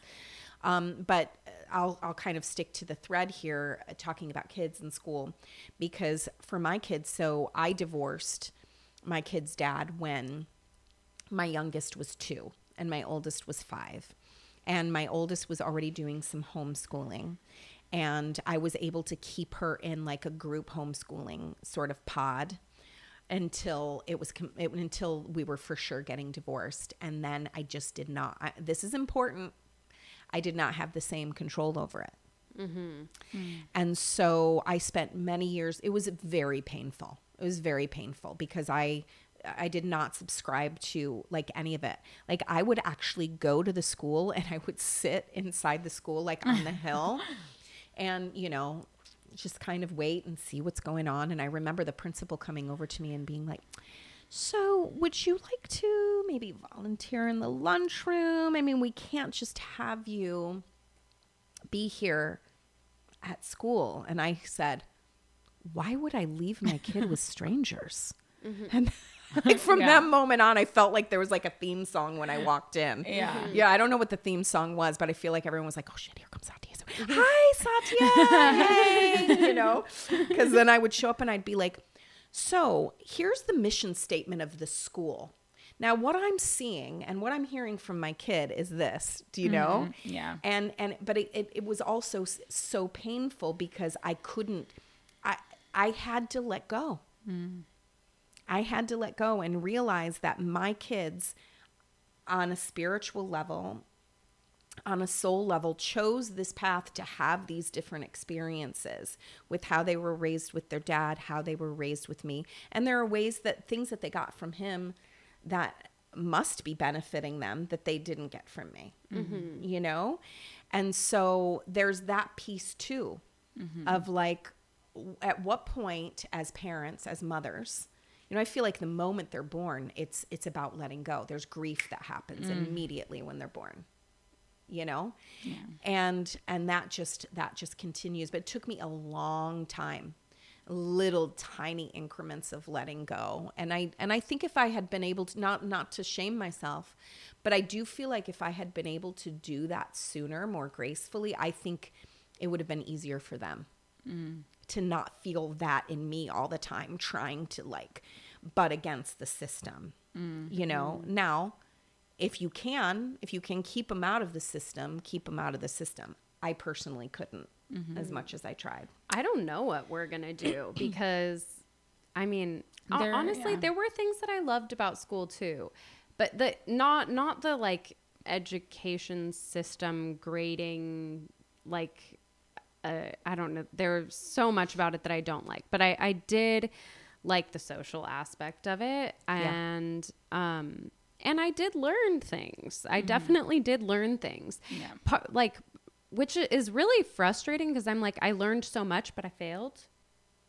Um, but I'll, I'll kind of stick to the thread here uh, talking about kids in school. Because for my kids so i divorced my kid's dad when my youngest was two and my oldest was five. And my oldest was already doing some homeschooling. And I was able to keep her in like a group homeschooling sort of pod until it was com- it, until we were for sure getting divorced and then i just did not I, this is important i did not have the same control over it mm-hmm. and so I spent many years, it was very painful. It was very painful because I, I did not subscribe to like any of it. Like I would actually go to the school and I would sit inside the school like on the hill and you know just kind of wait and see what's going on and I remember the principal coming over to me and being like so, would you like to maybe volunteer in the lunchroom? I mean, we can't just have you be here at school. And I said, Why would I leave my kid with strangers? Mm-hmm. And like from Yeah. that moment on, I felt like there was like a theme song when I walked in. Yeah. Mm-hmm. Yeah, I don't know what the theme song was, but I feel like everyone was like, "Oh shit, here comes Satya." So, mm-hmm. Hi, Satya. hey, you know, because then I would show up and I'd be like, "So here's the mission statement of the school." Now, what I'm seeing and what I'm hearing from my kid is this. Do you know? Mm-hmm. Yeah. And and but it, it, it was also so painful because I couldn't. I I had to let go. Mm. I had to let go and realize that my kids, on a spiritual level, on a soul level, chose this path to have these different experiences with how they were raised with their dad, how they were raised with me. And there are ways that things that they got from him that must be benefiting them that they didn't get from me, mm-hmm. you know? And so there's that piece too mm-hmm. of like, at what point as parents, as mothers, you know, I feel like the moment they're born, it's it's about letting go. There's grief that happens mm. immediately when they're born you know? And and that just that just continues. But it took me a long time little tiny increments of letting go. And i and i think if i had been able to not not to shame myself but i do feel like if i had been able to do that sooner more gracefully i think it would have been easier for them mm. To not feel that in me all the time trying to like butt against the system you know? Mm-hmm. Now if you can if you can keep them out of the system keep them out of the system. I personally couldn't mm-hmm. as much as i tried. I don't know what we're gonna do because, I mean, There- honestly, yeah. there were things that I loved about school too, but the not not the like education system grading like uh, I don't know. There's so much about it that I don't like, but I I did like the social aspect of it and um and I did learn things. I definitely did learn things. Yeah. Pa- like which is really frustrating because I'm like I learned so much but I failed.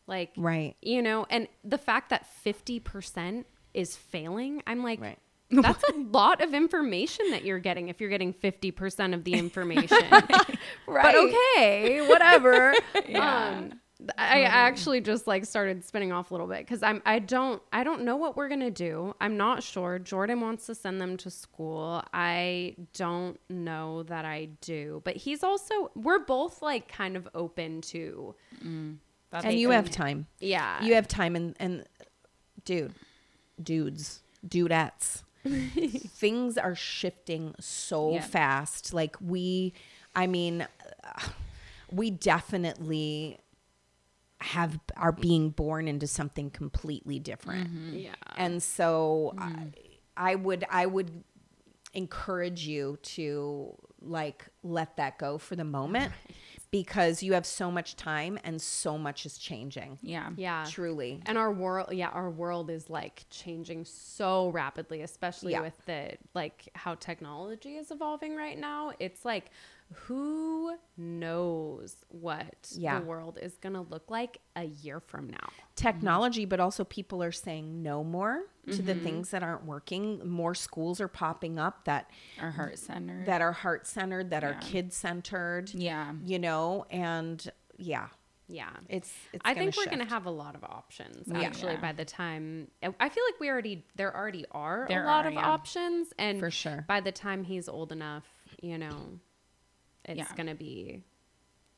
Like Right. you know, and the fact that 50% is failing, I'm like Right. That's a lot of information that you're getting if you're getting 50% of the information. Right. But okay, whatever. Um I actually just like started spinning off a little bit because I'm I don't I don't know what we're gonna do. I'm not sure. Jordan wants to send them to school. I don't know that I do, but he's also we're both like kind of open to That's and you have time yeah you have time and and dude dudes dudettes things are shifting so Yeah. fast. Like we i mean we definitely have are being born into something completely different. Mm-hmm. Yeah. And so mm-hmm. I, I would i would encourage you to like let that go for the moment because you have so much time and so much is changing Yeah. yeah truly and our world yeah our world is like changing so rapidly especially Yeah. with the like how technology is evolving right now it's like who knows what Yeah. the world is going to look like a year from now technology but also people are saying no more to the mm-hmm. things that aren't working more schools are popping up that Our heart center. that are heart centered that are kid centered yeah. you know and yeah yeah it's, it's I gonna think we're going to have a lot of options actually Yeah. by the time I feel like we already there already are There a lot are, of yeah. options and For sure. by the time he's old enough, you know, it's Yeah. going to be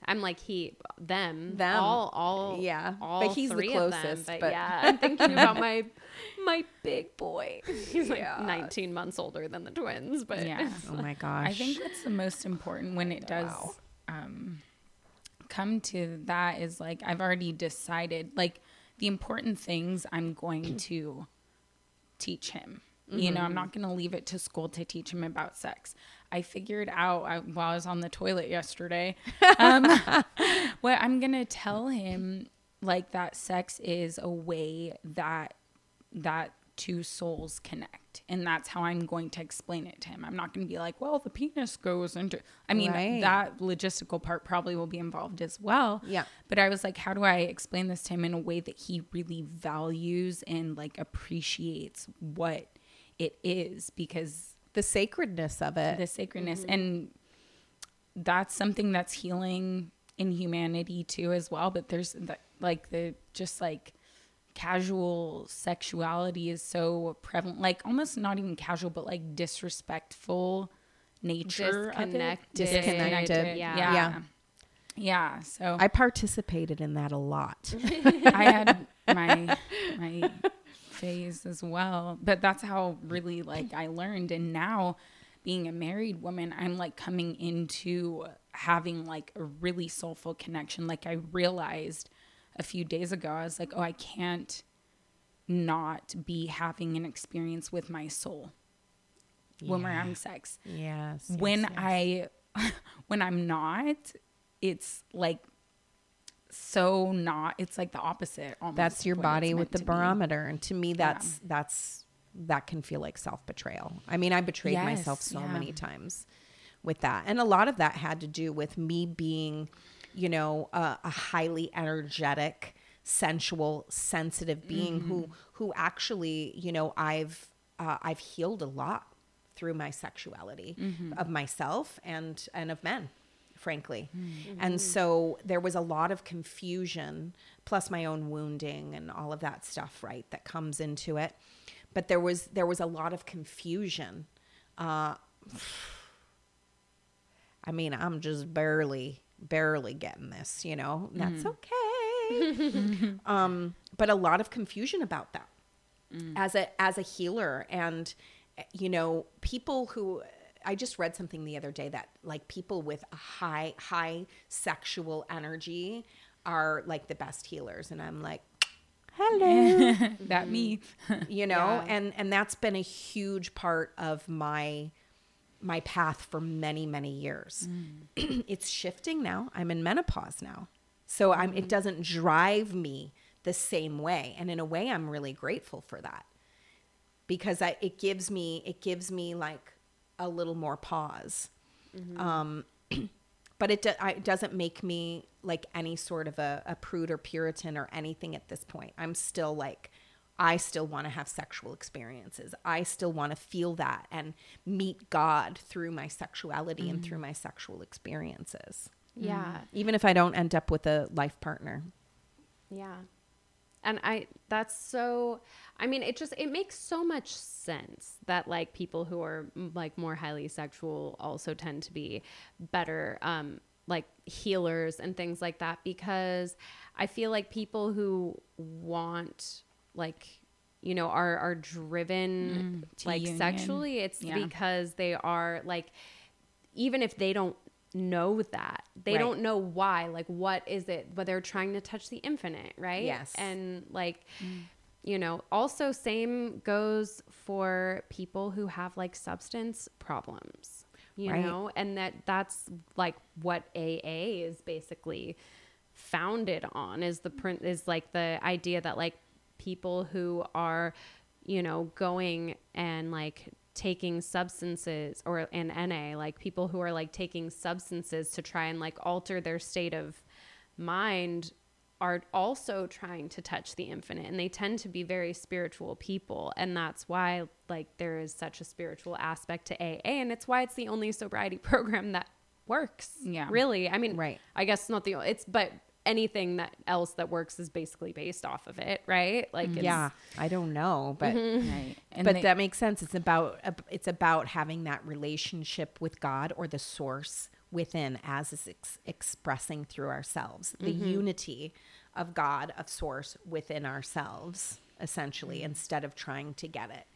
I'm like he them Them. all all Yeah. all But he's the three of them, closest, but, but- yeah I'm thinking about my my big boy he's like 19 months older than the twins but Yeah. oh my gosh I think that's the most important when it does um, come to that is like I've already decided like the important things I'm going to teach him. You know, I'm not going to leave it to school to teach him about sex. I figured out I, while I was on the toilet yesterday um, what I'm going to tell him like that sex is a way that that two souls connect. And that's how I'm going to explain it to him. I'm not going to be like, well, the penis goes into, I mean, Right. that logistical part probably will be involved as well. Yeah. But I was like, how do I explain this to him in a way that he really values and like appreciates what it is? Because The sacredness of it. the sacredness mm-hmm. and that's something that's healing in humanity too as well but there's the, like the just like casual sexuality is so prevalent like almost not even casual but like disrespectful nature of it. Disconnected. Disconnected. yeah Yeah. yeah, yeah. so I participated in that a lot. I had my my phase as well. But that's how really like I learned and now being a married woman, I'm like coming into having like a really soulful connection. Like I realized a few days ago, I was like, oh, I can't not be having an experience with my soul when we're having sex Yes. when I when I'm not, it's like so not. It's like the opposite. Almost that's your body with the to be. barometer and to me that's that's that can feel like self-betrayal i mean i betrayed Yes, myself so yeah. many times with that and a lot of that had to do with me being you know a, a highly energetic sensual sensitive being who Mm-hmm. who actually you know i've uh, i've healed a lot through my sexuality Mm-hmm. of myself and and of men frankly. Mm-hmm. And so there was a lot of confusion, plus my own wounding and all of that stuff, right, that comes into it. But there was there was a lot of confusion. Uh, I mean, I'm just barely barely getting this, you know. That's okay. um, but a lot of confusion about that as a as a healer and you know people who I just read something the other day that like people with a high high sexual energy are like the best healers and I'm like hello. That me. Mm-hmm. you know? Yeah. and and that's been a huge part of my my path for many many years. Mm. It's shifting now. I'm in menopause now. So i'm it mm-hmm. doesn't drive me the same way. And in a way i'm really grateful for that. Because I, it gives me it gives me like a little more pause. Um but it, do, I, it doesn't make me like any sort of a, a prude or puritan or anything at this point. I'm still like i still want to have sexual experiences. I still want to feel that and meet god through my sexuality and through my sexual experiences. Yeah. even if i don't end up with a life partner. Yeah. And I that's so I mean it just it makes so much sense that like people who are mm, like more highly sexual also tend to be better um like healers and things like that because I feel like people who want like you know are are driven to like union. sexually it's Yeah. because they are like even if they don't know that they Right. don't know why like what is it but they're trying to touch the infinite right Yes. and like mm. you know also same goes for people who have like substance problems you Right. know and that that's like what aa is basically founded on is the print is like the idea that like people who are you know going and like taking substances or an NA like people who are like taking substances to try and like alter their state of mind are also trying to touch the infinite and they tend to be very spiritual people and that's why like there is such a spiritual aspect to AA and it's why it's the only sobriety program that works Yeah. really i mean Right. i guess not the it's but anything that else that works is basically based off of it right? Like it's, yeah i don't know but mm-hmm. right. And but they- that makes sense. It's about it's about having that relationship with god or the source within as is ex- expressing through ourselves. The mm-hmm. unity of god of source within ourselves essentially mm-hmm. instead of trying to get it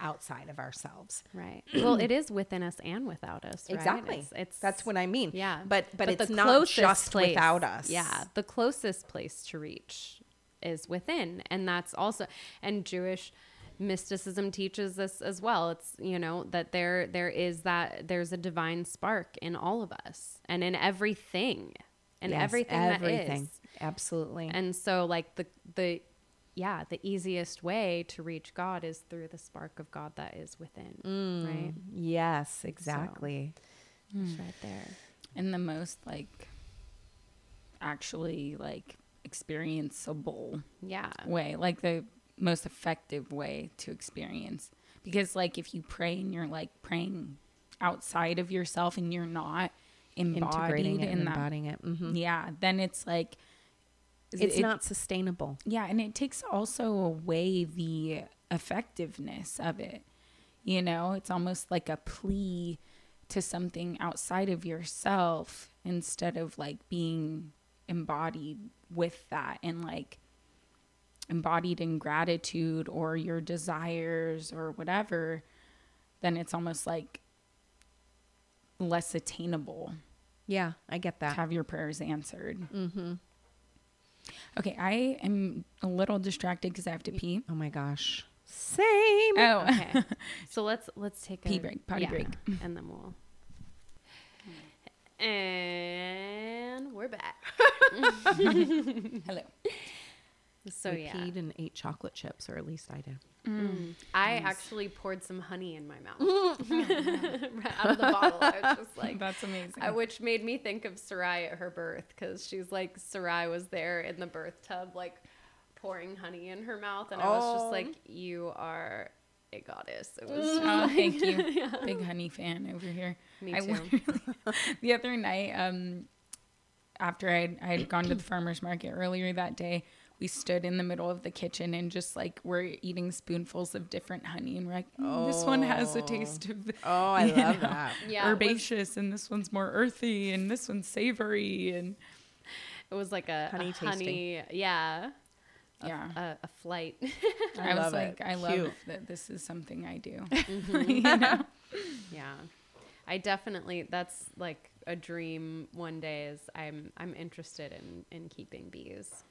outside of ourselves. Right. Well it is within us and without us right? exactly. It's, it's that's what i mean. Yeah. But but, it's not just place- without us. Yeah. The closest place to reach is within. And that's also and jewish mysticism teaches this as well. It's you know that there there is that there's a divine spark in all of us and in everything and Yes, everything, that is. absolutely. And so like the the yeah, the easiest way to reach God is through the spark of God that is within, right? Yes, exactly. It's right there. in the most like actually like experienceable Yeah. way, like the most effective way to experience. Because like if you pray and you're like praying outside of yourself and you're not Integrating embodied it in and that, embodying it. hmm yeah, then it's like It's it- not sustainable. Yeah, and it takes also away the effectiveness of it. You know, it's almost like a plea to something outside of yourself instead of like being embodied with that and like embodied in gratitude or your desires or whatever, then it's almost like less attainable Yeah, I get to that. have your prayers answered. Mm-hmm. Okay, I am a little distracted because I have to pee. Oh my gosh. Same. Oh, Okay. so let's let's take Pee a break, potty break. and then we'll. And we're back. hello. So we yeah, peed and ate chocolate chips, or at least I did. Mm. I actually poured some honey in my mouth right out of the bottle. I was just like, That's amazing. I, which made me think of Sarai at her birth because she's like Sarai was there in the birth tub, like pouring honey in her mouth, and I was just Oh. like, "You are a goddess." It was just Oh, like- thank you. Big honey fan over here. Me I too. the other night, um, after I I had gone to the farmer's market earlier that day, we stood in the middle of the kitchen and just like we're eating spoonfuls of different honey, and we're like, "Mm, this one has a taste of Oh, I you love know, that. Yeah, it was- herbaceous, and this one's more earthy, and this one's savory, and It was like a Honey honey, a honey yeah, a, yeah. a, a flight. I, love was it. like, I love Cute. that this is something I do. yeah, I definitely that's like a dream. One day is I'm I'm interested in in keeping bees.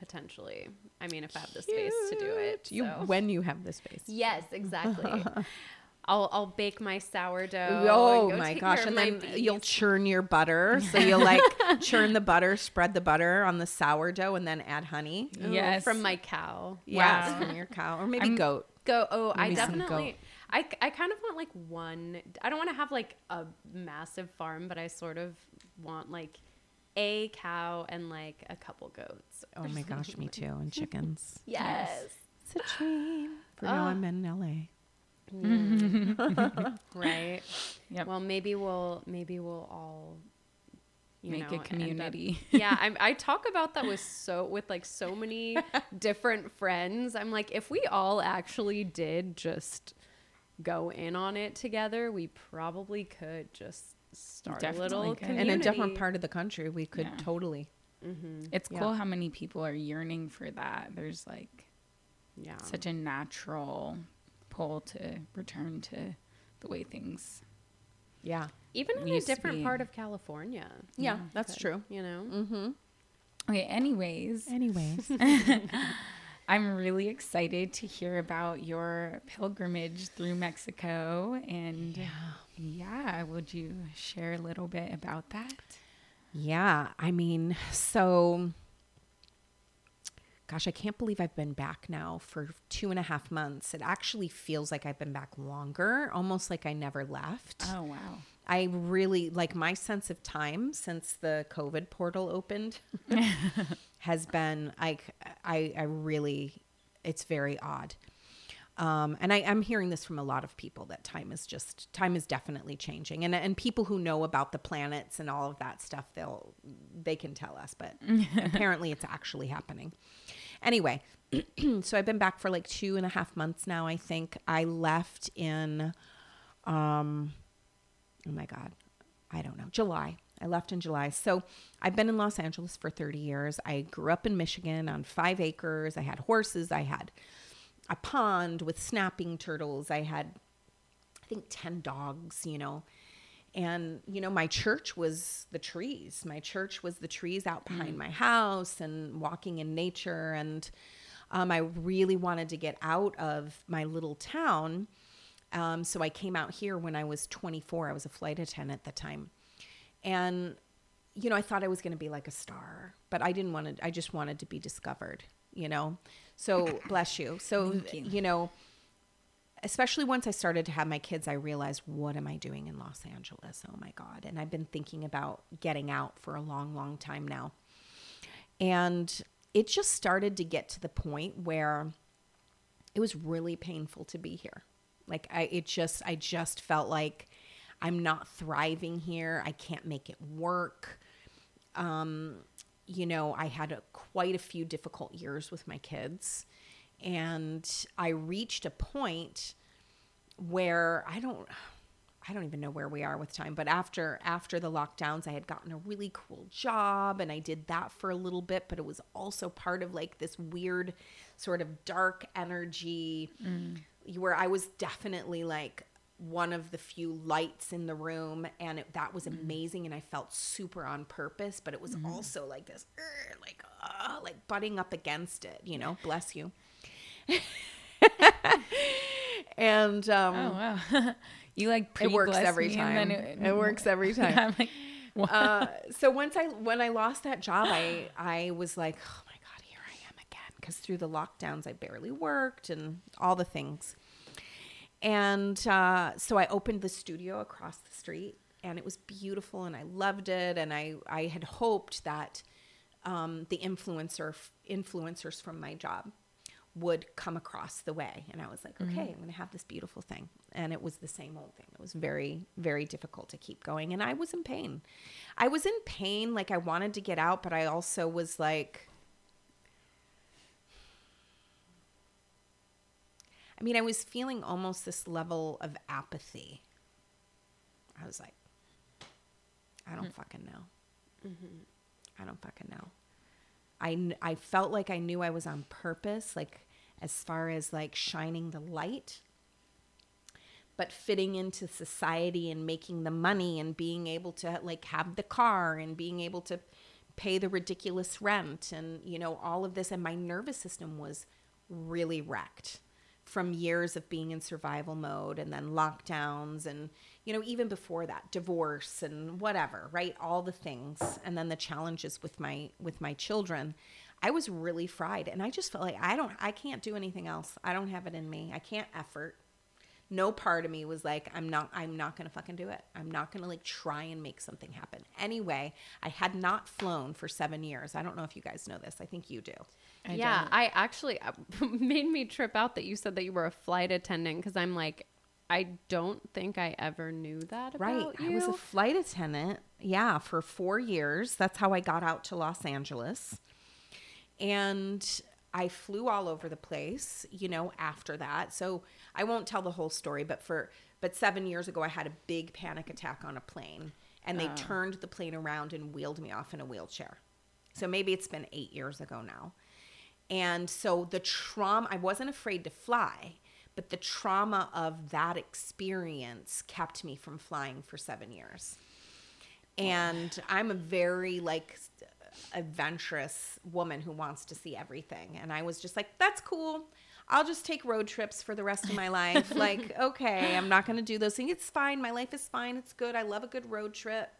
Potentially, I mean, if I have the space to do it. You so. when you have the space. Yes, exactly. I'll I'll bake my sourdough. Oh go my gosh! And of then my you'll churn your butter. So you'll like churn the butter, spread the butter on the sourdough, and then add honey. Ooh, Yes. from my cow. Yes, Wow. from your cow or maybe I'm- goat. Go. Oh, I Maybe some definitely. I, I kind of want like one. I don't want to have like a massive farm, but I sort of want like a cow and like a couple goats. Oh my gosh, me too. And chickens. Yes. It's a dream. For now, Ah. I'm in LA. Right. Yep. Well, maybe we'll maybe we'll all you Make know, a end up- community. yeah, I, I talk about that with so with like so many different friends. I'm like, if we all actually did just go in on it together, we probably could just start Definitely a little could. community In a different part of the country, we could Yeah. totally. It's Yeah. cool how many people are yearning for that. There's like Yeah. such a natural pull to return to the way things. Yeah. Even in a different part of California. Yeah, that's could, true. You know. Mm-hmm. Okay, anyways, Anyways, I'm really excited to hear about your pilgrimage through Mexico and yeah, would you share a little bit about that? yeah. I mean, so gosh, I can't believe I've been back now for two and a half months. It actually feels like I've been back longer, almost like I never left. Oh wow. I really like my sense of time since the COVID portal opened has been like I I really it's very odd. Um, and I, I'm hearing this from a lot of people that time is just time is definitely changing, and and people who know about the planets and all of that stuff, they'll they can tell us, but apparently it's actually happening. Anyway, so I've been back for like two and a half months now. I think I left in, um, oh my god, I don't know, July. I left in July. So I've been in Los Angeles for 30 years. I grew up in Michigan on five acres. I had horses. I had a pond with snapping turtles. I had, I think, 10 dogs, you know. And, you know, my church was the trees. My church was the trees out behind my house and walking in nature. And um, I really wanted to get out of my little town. Um, so I came out here when I was 24. I was a flight attendant at the time. And, you know, I thought I was going to be like a star, but I didn't want to, I just wanted to be discovered. you know. So bless you. So you. you know, especially once I started to have my kids, I realized what am I doing in Los Angeles? Oh my God. And I've been thinking about getting out for a long, long time now. And it just started to get to the point where it was really painful to be here. Like I it just I just felt like I'm not thriving here. I can't make it work. Um, you know, I had a, quite a few difficult years with my kids and I reached a point where I don't I don't even know where we are with time, but after after the lockdowns, I had gotten a really cool job and I did that for a little bit, but it was also part of like this weird sort of dark energy where I was definitely like one of the few lights in the room and it, that was amazing and I felt super on purpose, but it was also like this like uh, like butting up against it, you know, bless you. and um Oh wow. you like it works every time. It, then works every time. I'm like, uh, so once I when I lost that job, I I was like, oh my god, here I am again. Because through the lockdowns, I barely worked and all the things. And uh, so I opened the studio across the street, and it was beautiful, and I loved it. And I I had hoped that um, the influencer influencers from my job would come across the way. And i was like okay i'm going to have this beautiful thing. And it was the same old thing. It was very very difficult to keep going and i was in pain. I was in pain like i wanted to get out but i also was like i mean i was feeling almost this level of apathy. I was like i don't hmm. fucking know. Mm-hmm. I don't fucking know. I, I felt like I knew I was on purpose, like as far as like shining the light, but fitting into society and making the money and being able to like have the car and being able to pay the ridiculous rent and you know all of this. And my nervous system was really wrecked from years of being in survival mode and then lockdowns and you know even before that divorce and whatever right? All the things and then the challenges with my with my children. I was really fried and i just felt like i don't i can't do anything else. I don't have it in me. I can't effort. No part of me was like i'm not i'm not gonna fucking do it. I'm not gonna like try and make something happen. Anyway i had not flown for seven years. I don't know if you guys know this. I think you do I yeah, don't. I actually uh, made me trip out that you said that you were a flight attendant because I'm like, I don't think I ever knew that about Right. you. I was a flight attendant, yeah, for four years. That's how I got out to Los Angeles. And I flew all over the place, you know, after that. So I won't tell the whole story, but for but seven years ago I had a big panic attack on a plane and they oh. turned the plane around and wheeled me off in a wheelchair. So maybe it's been eight years ago now. And so the trauma, I wasn't afraid to fly, but the trauma of that experience kept me from flying for seven years. And I'm a very like adventurous woman who wants to see everything. And I was just like, that's cool. I'll just take road trips for the rest of my life. like, okay, I'm not going to do those things. It's fine. My life is fine. It's good. I love a good road trip.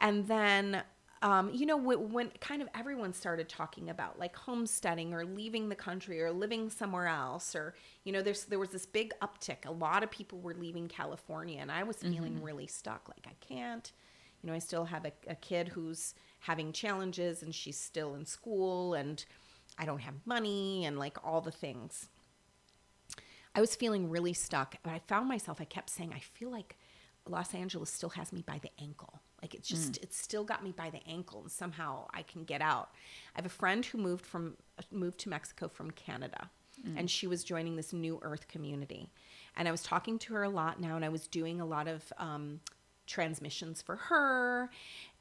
And then, um, you know, when, when kind of everyone started talking about like homesteading or leaving the country or living somewhere else, or you know, there's there was this big uptick. A lot of people were leaving California, and I was feeling really stuck. Like I can't, you know, I still have a, a kid who's having challenges, and she's still in school, and I don't have money, and like all the things. I was feeling really stuck, but I found myself, I kept saying, I feel like Los Angeles still has me by the ankle. Like it's just, mm. it's still got me by the ankle, and somehow I can get out. I have a friend who moved from, uh, moved to Mexico from Canada, mm. and she was joining this New Earth community. And I was talking to her a lot now, and I was doing a lot of um, transmissions for her.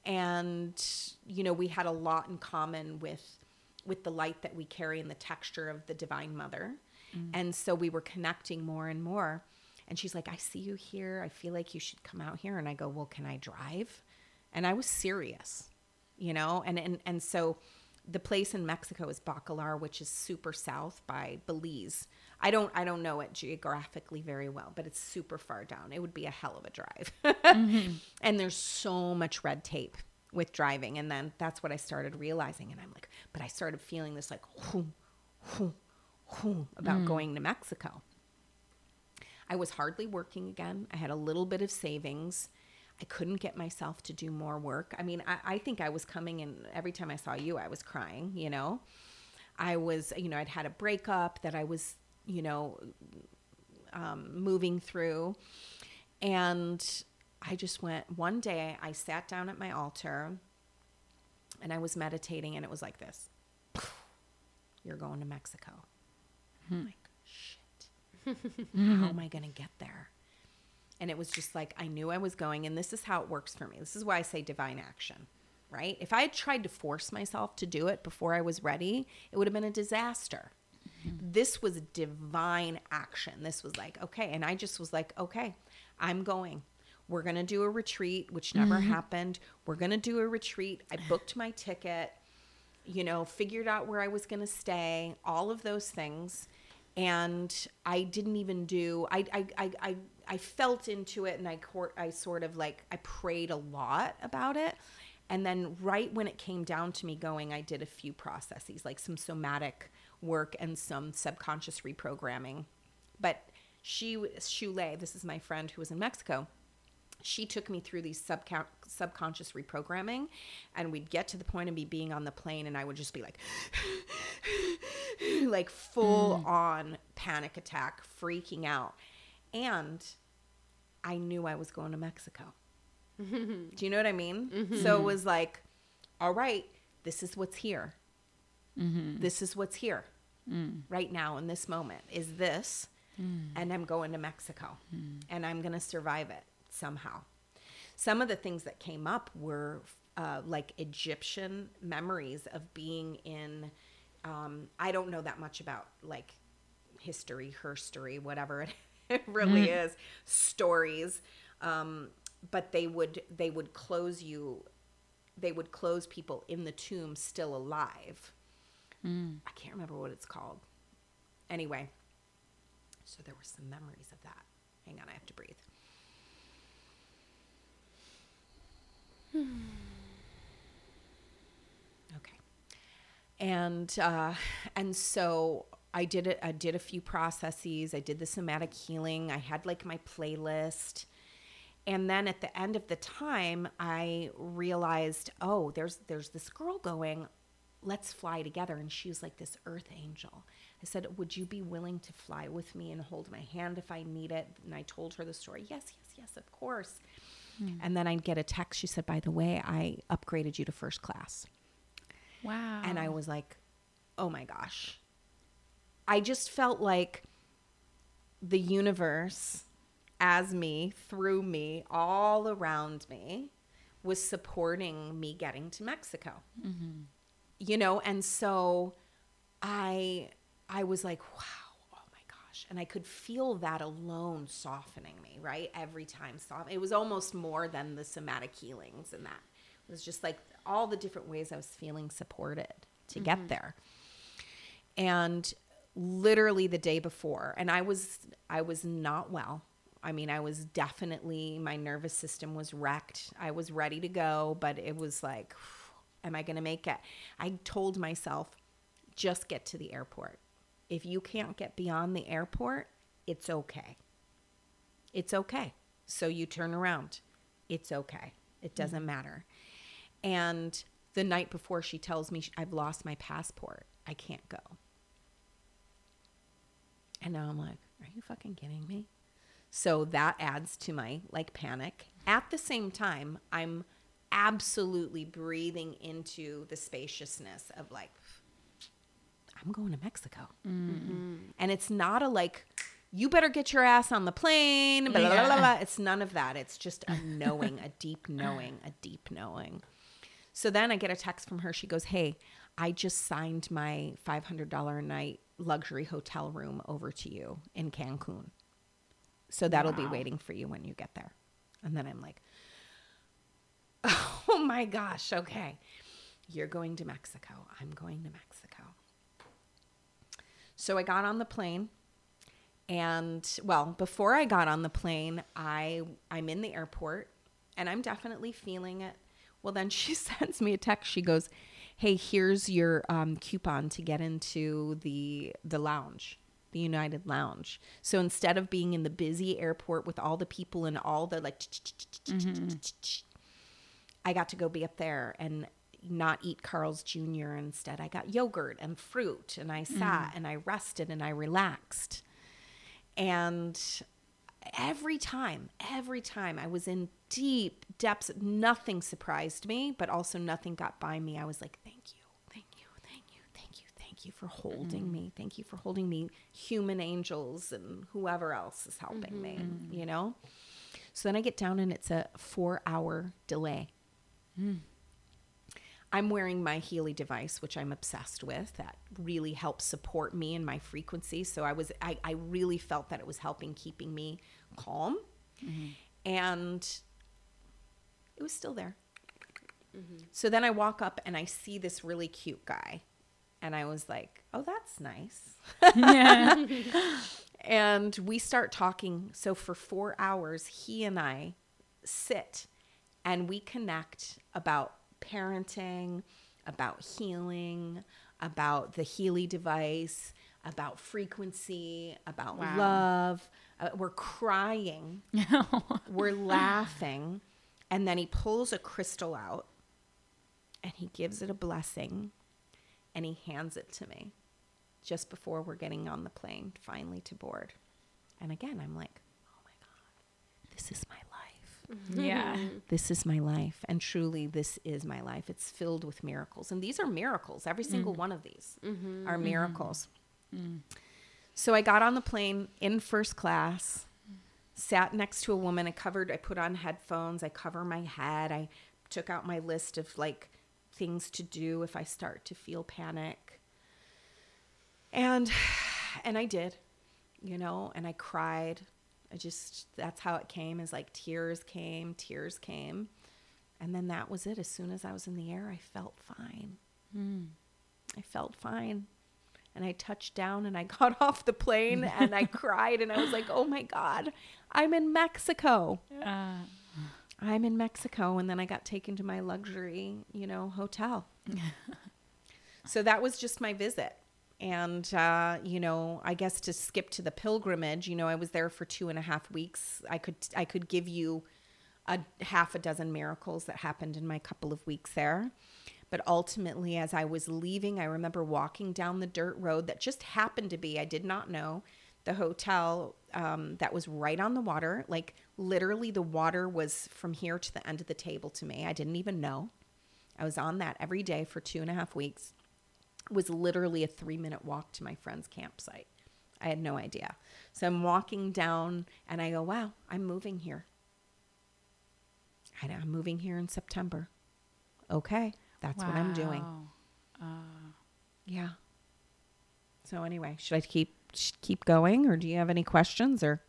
And, you know, we had a lot in common with, with the light that we carry and the texture of the Divine Mother. Mm. And so we were connecting more and more. And she's like, I see you here. I feel like you should come out here. And I go, Well, can I drive? And I was serious, you know? And and, and so the place in Mexico is Bacalar, which is super south by Belize. I don't I don't know it geographically very well, but it's super far down. It would be a hell of a drive. Mm-hmm. And there's so much red tape with driving. And then that's what I started realizing. And I'm like, but I started feeling this like, whoom, whoom, whoom, about mm. going to Mexico. I was hardly working again. I had a little bit of savings. I couldn't get myself to do more work. I mean, I, I think I was coming in every time I saw you, I was crying, you know. I was, you know, I'd had a breakup that I was, you know, um, moving through. And I just went, one day I sat down at my altar and I was meditating, and it was like this You're going to Mexico. I'm like, shit. How am I going to get there? And it was just like, I knew I was going, and this is how it works for me. This is why I say divine action, right? If I had tried to force myself to do it before I was ready, it would have been a disaster. Mm-hmm. This was divine action. This was like, okay. And I just was like, okay, I'm going. We're going to do a retreat, which never mm-hmm. happened. We're going to do a retreat. I booked my ticket, you know, figured out where I was going to stay, all of those things. And I didn't even do, I, I, I, I, I felt into it and I, court, I sort of like, I prayed a lot about it. And then right when it came down to me going, I did a few processes, like some somatic work and some subconscious reprogramming. But she, Shule, this is my friend who was in Mexico she took me through these subcon- subconscious reprogramming and we'd get to the point of me being on the plane and i would just be like like full mm. on panic attack freaking out and i knew i was going to mexico. Do you know what i mean? Mm-hmm. So it was like all right this is what's here. Mm-hmm. This is what's here mm. right now in this moment is this mm. and i'm going to mexico mm. and i'm going to survive it somehow. Some of the things that came up were uh, like egyptian memories of being in um, i don't know that much about like history herstory whatever it, it really is stories um, but they would they would close you they would close people in the tomb still alive. I can't remember what it's called. Anyway so there were some memories of that. Hang on i have to breathe. Okay. And uh, and so I did it. I did a few processes. I did the somatic healing. I had like my playlist, and then at the end of the time, I realized, oh, there's there's this girl going. Let's fly together. And she was like this earth angel. I said, Would you be willing to fly with me and hold my hand if I need it? And I told her the story. Yes, yes, yes, of course. Hmm. And then I'd get a text. She said, By the way, I upgraded you to first class. Wow. And I was like, oh my gosh. I just felt like the universe, as me, through me, all around me, was supporting me getting to Mexico. Mm-hmm. You know, and so I I was like, wow, oh my gosh. And I could feel that alone softening me, right? Every time soft. It was almost more than the somatic healings and that. It was just like all the different ways I was feeling supported to get mm-hmm. there. And literally the day before, and I was I was not well. I mean, I was definitely my nervous system was wrecked. I was ready to go, but it was like am I going to make it? I told myself just get to the airport. If you can't get beyond the airport, it's okay. It's okay. So you turn around. It's okay. It hmm. doesn't matter. And the night before, she tells me I've lost my passport. I can't go. And now I'm like, are you fucking kidding me? So that adds to my like panic. At the same time, I'm absolutely breathing into the spaciousness of like, I'm going to Mexico. Mm-hmm. And it's not a like, you better get your ass on the plane. Blah, blah, blah, blah, blah. It's none of that. It's just a knowing, a deep knowing, a deep knowing. So then I get a text from her. She goes, Hey, I just signed my $500 a night luxury hotel room over to you in Cancun. So that'll be waiting for you when you get there. And then I'm like, Oh my gosh, okay. You're going to Mexico. I'm going to Mexico. So I got on the plane and well, before I got on the plane, I I'm in the airport and I'm definitely feeling it. Well, then she sends me a text. She goes, "Hey, here's your um, coupon to get into the the lounge, the United Lounge. So instead of being in the busy airport with all the people and all the like, I got to go be up there and not eat Carl's Jr. Instead, I got yogurt and fruit, and I sat and I rested and I relaxed, and." every time, every time I was in deep depths, nothing surprised me, but also nothing got by me. I was like, thank you, thank you, thank you, thank you, thank you for holding mm-hmm. me. Thank you for holding me, human angels and whoever else is helping me, mm-hmm. you know? So then I get down and it's a four hour delay. Mm. I'm wearing my Healy device, which I'm obsessed with. That really helps support me and my frequency. So I was, I, I really felt that it was helping keeping me calm, mm-hmm. and it was still there. So then I walk up and I see this really cute guy, and I was like, "Oh, that's nice." and we start talking. So for four hours, he and I sit and we connect about parenting, about healing, about the Healy device, about frequency, about Wow. love. Uh, we're crying, we're laughing. And then he pulls a crystal out and he gives it a blessing and he hands it to me just before we're getting on the plane finally to board. And again, I'm like, oh my God, this is my life. Mm-hmm. Yeah. Mm-hmm. This is my life. And truly, this is my life. It's filled with miracles. And these are miracles. Every mm. single one of these mm-hmm. are miracles. Mm. So I got on the plane in first class, sat next to a woman. I covered, I put on headphones, I cover my head. I took out my list of like things to do if I start to feel panic. And and I did, you know, and I cried. I just that's how it came is like tears came, tears came. And then that was it. As soon as I was in the air, I felt fine. Hmm. I felt fine. And I touched down and I got off the plane and I cried and I was like, oh my God, I'm in Mexico. Uh, I'm in Mexico. And then I got taken to my luxury, you know, hotel. so that was just my visit. And, uh, you know, I guess to skip to the pilgrimage, you know, I was there for two and a half weeks. I could, I could give you a half a dozen miracles that happened in my couple of weeks there. But ultimately, as I was leaving, I remember walking down the dirt road that just happened to be, I did not know, the hotel um, that was right on the water. Like literally, the water was from here to the end of the table to me. I didn't even know. I was on that every day for two and a half weeks. It was literally a three minute walk to my friend's campsite. I had no idea. So I'm walking down and I go, wow, I'm moving here. I'm moving here in September. Okay, that's what I'm doing. wow. Yeah. So anyway, should I keep keep going, or do you have any questions? Or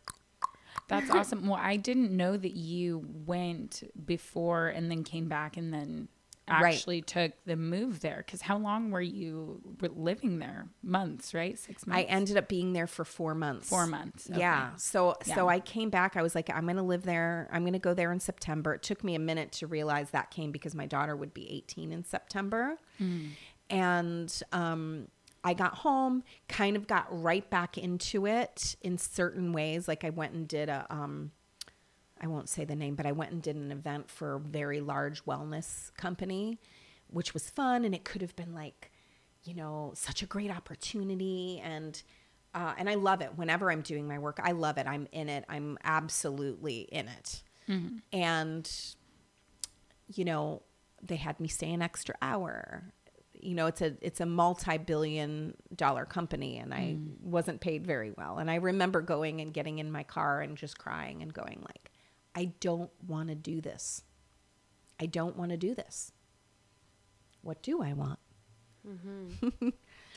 That's awesome. Well, I didn't know that you went before and then came back and then Right. actually took the move there. Because how long were you living there? Months, right? Six months. I ended up being there for four months. Four months. Okay. Yeah. So so I came back. I was like, I'm gonna live there. I'm gonna go there in September. It took me a minute to realize that came because my daughter would be 18 in September, and um, I got home, kind of got right back into it in certain ways. Like I went and did a um, I won't say the name, but I went and did an event for a very large wellness company, which was fun. And it could have been like, you know, such a great opportunity. And, uh, and I love it whenever I'm doing my work. I love it. I'm in it. I'm absolutely in it. And, you know, they had me stay an extra hour. You know, it's a it's a multi-billion dollar company and I mm. wasn't paid very well. And I remember going and getting in my car and just crying and going like, I don't want to do this. I don't want to do this. What do I want? Mm-hmm.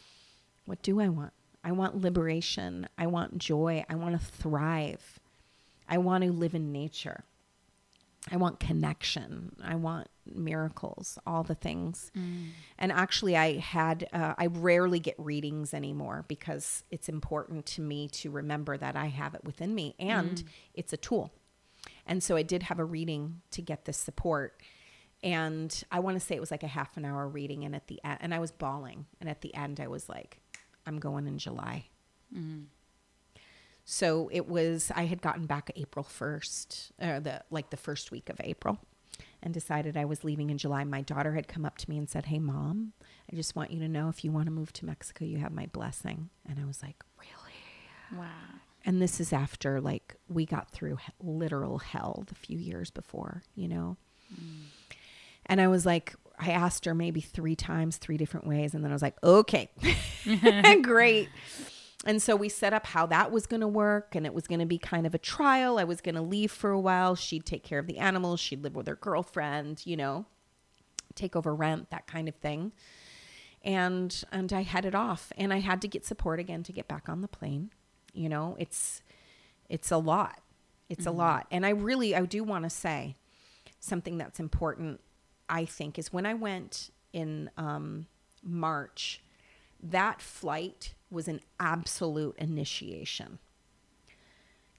what do I want? I want liberation. I want joy. I want to thrive. I want to live in nature. I want connection. I want miracles, all the things. Mm. And actually, I had, uh, I rarely get readings anymore because it's important to me to remember that I have it within me and mm. it's a tool. And so I did have a reading to get this support. And I want to say it was like a half an hour reading. And at the end, and I was bawling. And at the end, I was like, I'm going in July. Mm. So it was, I had gotten back April 1st, or uh, the, like the first week of April and decided I was leaving in July. My daughter had come up to me and said, Hey, mom, I just want you to know if you want to move to Mexico, you have my blessing. And I was like, Really? Wow. And this is after like we got through he- literal hell the few years before, you know? Mm. And I was like, I asked her maybe three times, three different ways. And then I was like, okay, great. And so we set up how that was going to work. And it was going to be kind of a trial. I was going to leave for a while. She'd take care of the animals. She'd live with her girlfriend, you know, take over rent, that kind of thing. And, and I headed off and I had to get support again to get back on the plane. You know, it's, it's a lot. It's a lot. And I really, I do want to say something that's important, I think, is when I went in um, March, that flight was an absolute initiation.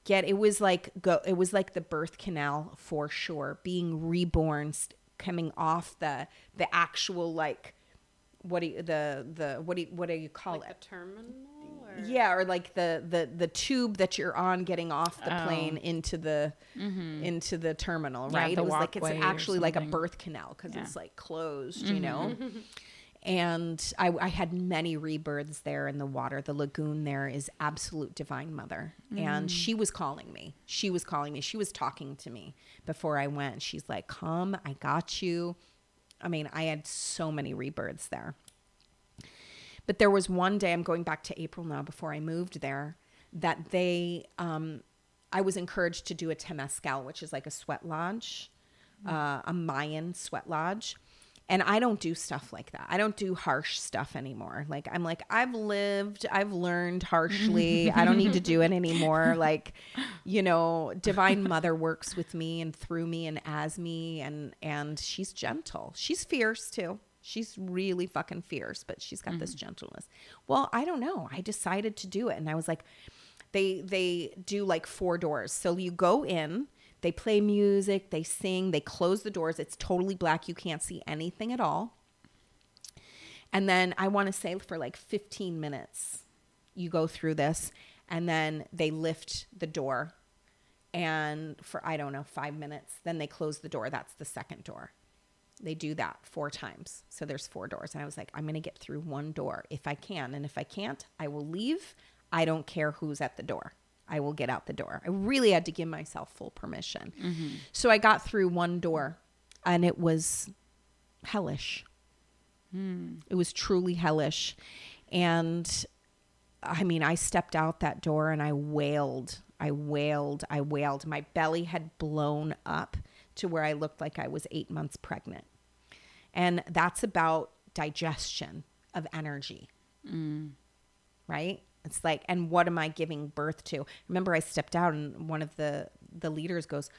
Yet it was like go it was like the birth canal for sure, being reborn, st- coming off the the actual like what do you the the what do you, what do you call Like it? the terminal? Or? Yeah, or like the the the tube that you're on getting off the Oh. plane into the mm-hmm. into the terminal, Yeah, right? the it was like it's actually like a birth canal because Yeah. it's like closed, you know. Mm-hmm. and I, I had many rebirths there in the water. The lagoon there is absolute divine mother, and she was calling me. She was calling me. She was talking to me before I went. She's like, "Come, I got you." I mean, I had so many rebirths there. But there was one day, I'm going back to April now before I moved there, that they, um, I was encouraged to do a Temescal, which is like a sweat lodge, uh, a Mayan sweat lodge. And I don't do stuff like that. I don't do harsh stuff anymore. Like, I'm like, I've lived, I've learned harshly. I don't need to do it anymore. Like, you know, Divine Mother works with me and through me and as me, and and she's gentle. She's fierce too. She's really fucking fierce, but she's got this mm-hmm. gentleness. Well, I don't know. I decided to do it, and I was like, they they do like four doors. So you go in, they play music, they sing, they close the doors. It's totally black. You can't see anything at all. And then I want to say for like 15 minutes, you go through this, and then they lift the door. And for, I don't know, five minutes, then they close the door. That's the second door. They do that four times. So there's four doors. And I was like, I'm going to get through one door if I can. And if I can't, I will leave. I don't care who's at the door. I will get out the door. I really had to give myself full permission. Mm-hmm. So I got through one door and it was hellish. Hmm. It was truly hellish. And I mean, I stepped out that door and I wailed. I wailed. I wailed. My belly had blown up to where I looked like I was eight months pregnant. And that's about digestion of energy. Mm. Right? It's like, and what am I giving birth to? Remember, I stepped out and one of the, the leaders goes,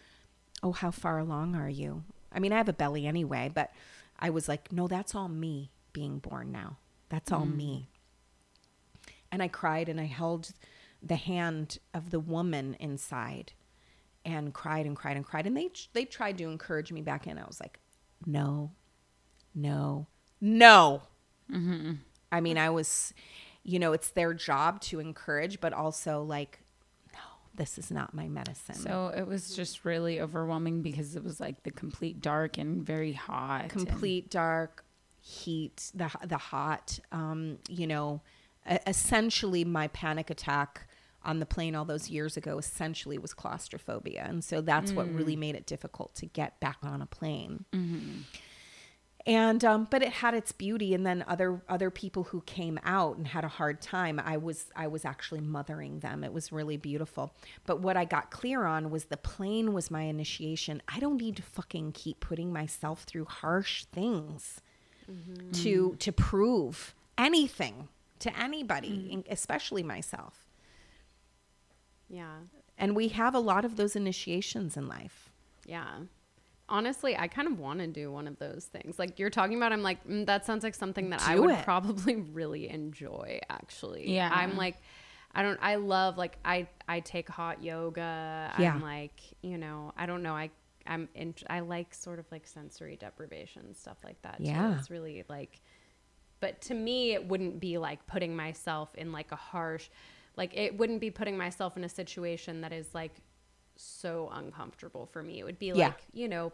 Oh, how far along are you? I mean, I have a belly anyway, but I was like, No, that's all me being born now. That's all me mm. and I cried and I held the hand of the woman inside and cried and cried and cried and they they tried to encourage me back in. I was like, "No. No. No." Mm-hmm. I mean, I was you know, it's their job to encourage, but also like, "No, this is not my medicine." So it was just really overwhelming because it was like the complete dark and very hot. and- complete dark heat the the hot um you know essentially my panic attack on the plane all those years ago essentially was claustrophobia and so that's what really made it difficult to get back on a plane and um, but it had its beauty and then other other people who came out and had a hard time i was i was actually mothering them. It was really beautiful. But what i got clear on was the plane was my initiation. I don't need to fucking keep putting myself through harsh things to to prove anything to anybody in- especially myself. Yeah. and we have a lot of those initiations in life. Yeah. Honestly, I kind of want to do one of those things. Like you're talking about, I'm like, mm, that sounds like something that I would it. probably really enjoy, actually. Yeah. I'm like, I don't, I love, like, I, I take hot yoga. Yeah. I'm like, you know, I don't know. I, I'm in, I like sort of like sensory deprivation stuff like that. too. Yeah. it's really like. But to me, it wouldn't be like putting myself in like a harsh, like it wouldn't be putting myself in a situation that is like so uncomfortable for me. It would be Yeah. like you know.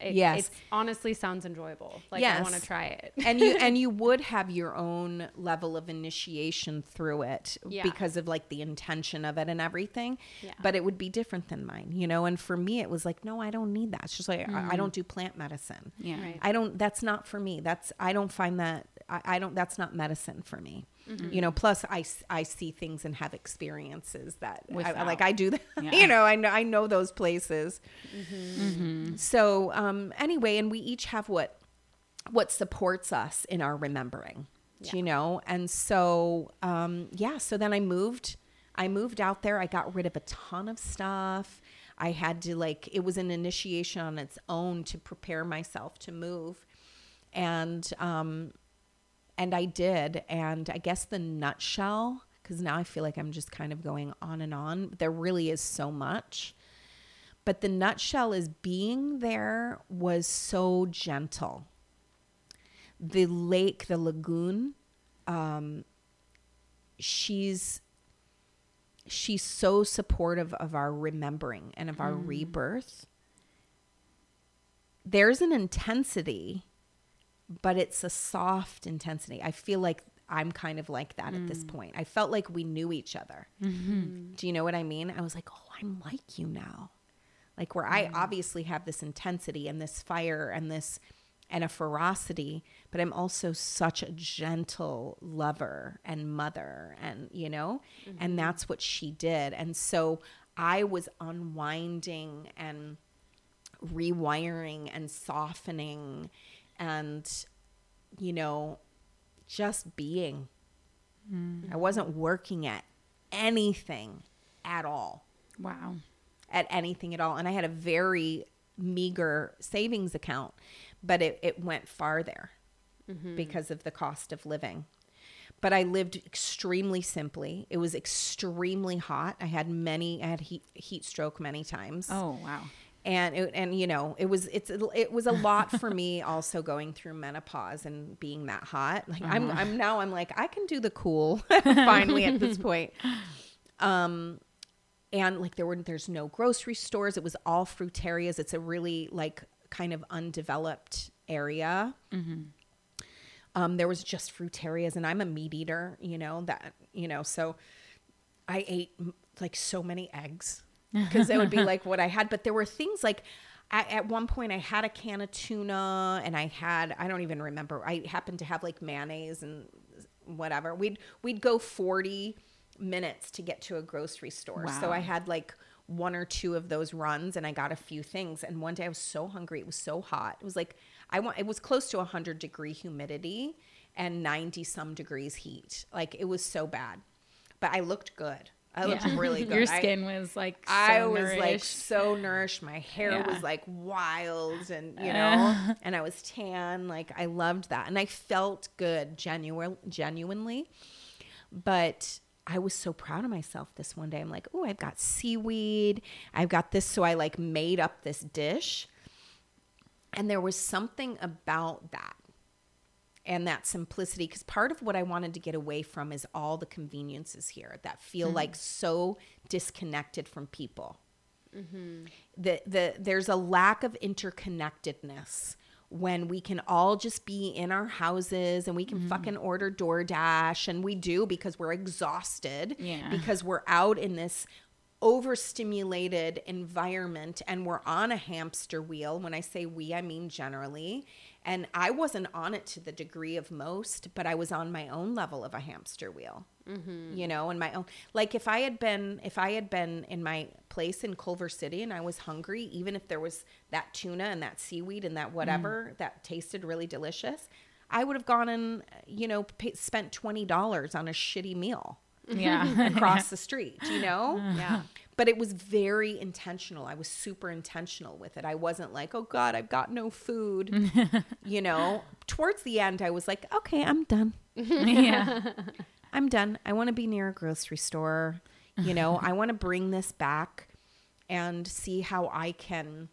It, Yes. it honestly sounds enjoyable. Like Yes. I want to try it. and you and you would have your own level of initiation through it Yeah. because of like the intention of it and everything Yeah. but it would be different than mine you know and for me it was like no i don't need that it's just like I, I mm. don't do plant medicine Yeah. Right. i don't that's not for me that's i don't find that i, I don't that's not medicine for me you know plus I, I see things and have experiences that I, like i do that. Yeah. you know I know I know those places. So um anyway and we each have what what supports us in our remembering do you know? And so um yeah so then i moved i moved out there. I got rid of a ton of stuff. I had to like it was an initiation on its own to prepare myself to move. And um and i did and i guess the nutshell because now i feel like i'm just kind of going on and on there really is so much. But the nutshell is being there was so gentle. The lake, the lagoon, um, she's she's so supportive of our remembering and of our rebirth. There's an intensity, but it's a soft intensity. I feel like I'm kind of like that at this mm. point. I felt like we knew each other. Mm-hmm. Mm-hmm. Do you know what I mean? I was like, oh, I'm like you now. Like where I obviously have this intensity and this fire and this and a ferocity, but I'm also such a gentle lover and mother and you know, and mm-hmm. that's what she did. And so I was unwinding and rewiring and softening and you know, just being. Mm-hmm. I wasn't working at anything at all Wow. at anything at all. And I had a very meager savings account, but it, it went far there mm-hmm. because of the cost of living. But I lived extremely simply. It was extremely hot. I had many, I had heat, heat stroke many times. Oh wow. And it, and you know it was it's it was a lot for me also going through menopause and being that hot. Like I'm I'm now I'm like I can do the cool finally at this point. Um and like there were there's no grocery stores. It was all fruitarias. It's a really like kind of undeveloped area. Um there was just fruitarias and i'm a meat eater you know that you know so i ate like so many eggs because it would be like what i had but there were things like I, at one point i had a can of tuna and i had i don't even remember i happened to have like mayonnaise and whatever. We'd we'd go 40 minutes to get to a grocery store. So i had like one or two of those runs and i got a few things. And one day i was so hungry it was so hot. It was like i want it was close to 100 degree humidity and 90 some degrees heat. Like it was so bad but i looked good i looked Yeah. really good Your I- skin was like so I was like so nourished. My hair Yeah. was like wild and you know, and I was tan. Like I loved that. And I felt good genuine genuinely. But I was so proud of myself this one day. I'm like, oh, I've got seaweed. I've got this. So I like made up this dish. And there was something about that and that simplicity because part of what I wanted to get away from is all the conveniences here that feel mm-hmm. like so disconnected from people. Mm-hmm. The, the there's a lack of interconnectedness when we can all just be in our houses and we can mm-hmm. fucking order DoorDash and we do because we're exhausted Yeah. because we're out in this overstimulated environment and we're on a hamster wheel. When I say we, I mean generally. And I wasn't on it to the degree of most, but I was on my own level of a hamster wheel. Mm-hmm. You know, and my own like if I had been if I had been in my place in Culver City and I was hungry, even if there was that tuna and that seaweed and that mm. whatever that tasted really delicious, I would have gone and you know pay, spent twenty dollars on a shitty meal yeah. across the street, you know? Yeah. But it was very intentional. I was super intentional with it. I wasn't like, oh God, I've got no food. you know, towards the end, I was like, okay, I'm done. yeah. I'm done. I want to be near a grocery store. You know, I want to bring this back and see how I can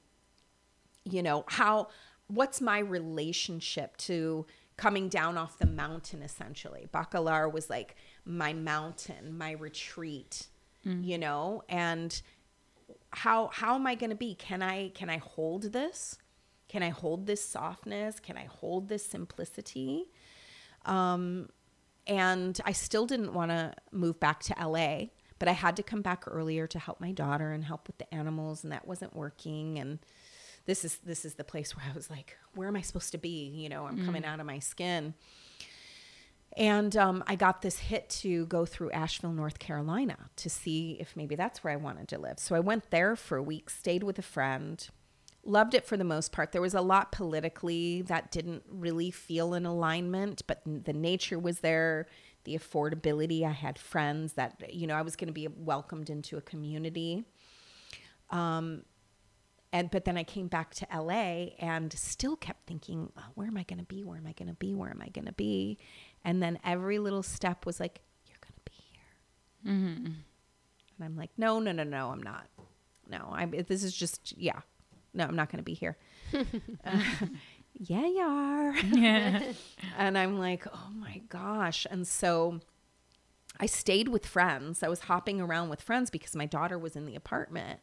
you know, how what's my relationship to coming down off the mountain essentially. Bacalar was like my mountain, my retreat, you know, and how how am I going to be? Can I can I hold this? Can I hold this softness? Can I hold this simplicity? Um, and I still didn't want to move back to LA, but I had to come back earlier to help my daughter and help with the animals, and that wasn't working. And this is this is the place where I was like, where am I supposed to be? You know, I'm coming out of my skin. And um, I got this hit to go through Asheville, North Carolina to see if maybe that's where I wanted to live. So I went there for a week, stayed with a friend, loved it for the most part. There was a lot politically that didn't really feel in alignment, but the nature was there, the affordability. I had friends that, you know, I was going to be welcomed into a community. Um, and but then I came back to LA and still kept thinking, oh, where am I going to be? Where am I going to be? Where am I going to be? And then every little step was like, you're going to be here. Mm-hmm. And I'm like, no, no, no, no, I'm not. No, I'm. This is just, yeah. No, I'm not going to be here. Uh, yeah, you are. Yeah. And I'm like, oh my gosh. And so I stayed with friends. I was hopping around with friends because my daughter was in the apartment.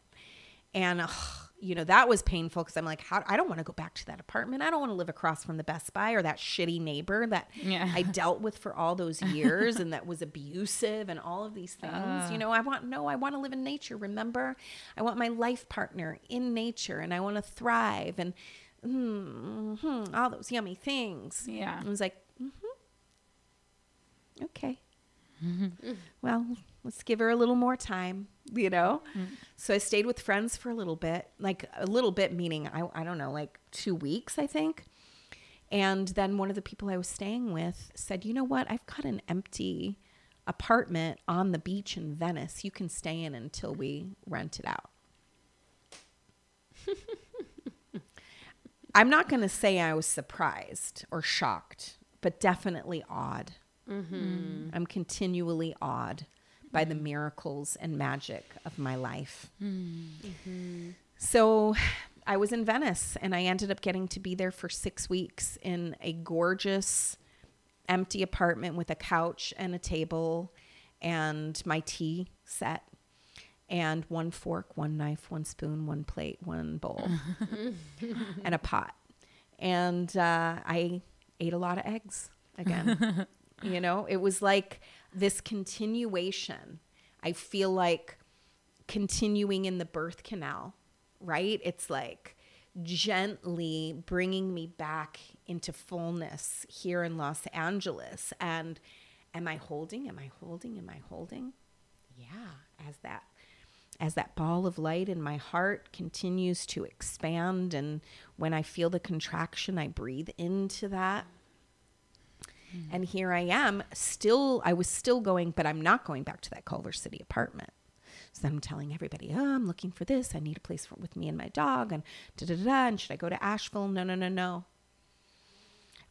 And, ugh, you know, that was painful because I'm like, how, I don't want to go back to that apartment. I don't want to live across from the Best Buy or that shitty neighbor that Yeah. I dealt with for all those years and that was abusive and all of these things. you know, I want, no, I want to live in nature. Remember, I want my life partner in nature and I want to thrive and mm, mhm, all those yummy things. Yeah. I was like, mm-hmm. okay. Well, let's give her a little more time, you know? Mm-hmm. So I stayed with friends for a little bit, like a little bit, meaning, I, I don't know, like two weeks, I think. And then one of the people I was staying with said, you know what? I've got an empty apartment on the beach in Venice. You can stay in until we rent it out. I'm not going to say I was surprised or shocked, but definitely awed. Mm-hmm. I'm continually awed by the miracles and magic of my life. So I was in Venice and I ended up getting to be there for six weeks in a gorgeous empty apartment with a couch and a table and my tea set and one fork, one knife, one spoon, one plate, one bowl, and a pot. And uh, I ate a lot of eggs again. you know, it was like this continuation. I feel like continuing in the birth canal, right? It's like gently bringing me back into fullness here in Los Angeles. And am I holding? Am I holding? Am I holding? Yeah, as that as that ball of light in my heart continues to expand and when I feel the contraction, I breathe into that. Mm-hmm. And here I am, still, I was still going, but I'm not going back to that Culver City apartment. So I'm telling everybody, oh, I'm looking for this. I need a place for, with me and my dog, and da da da. da. And should I go to Asheville? No, no, no, no.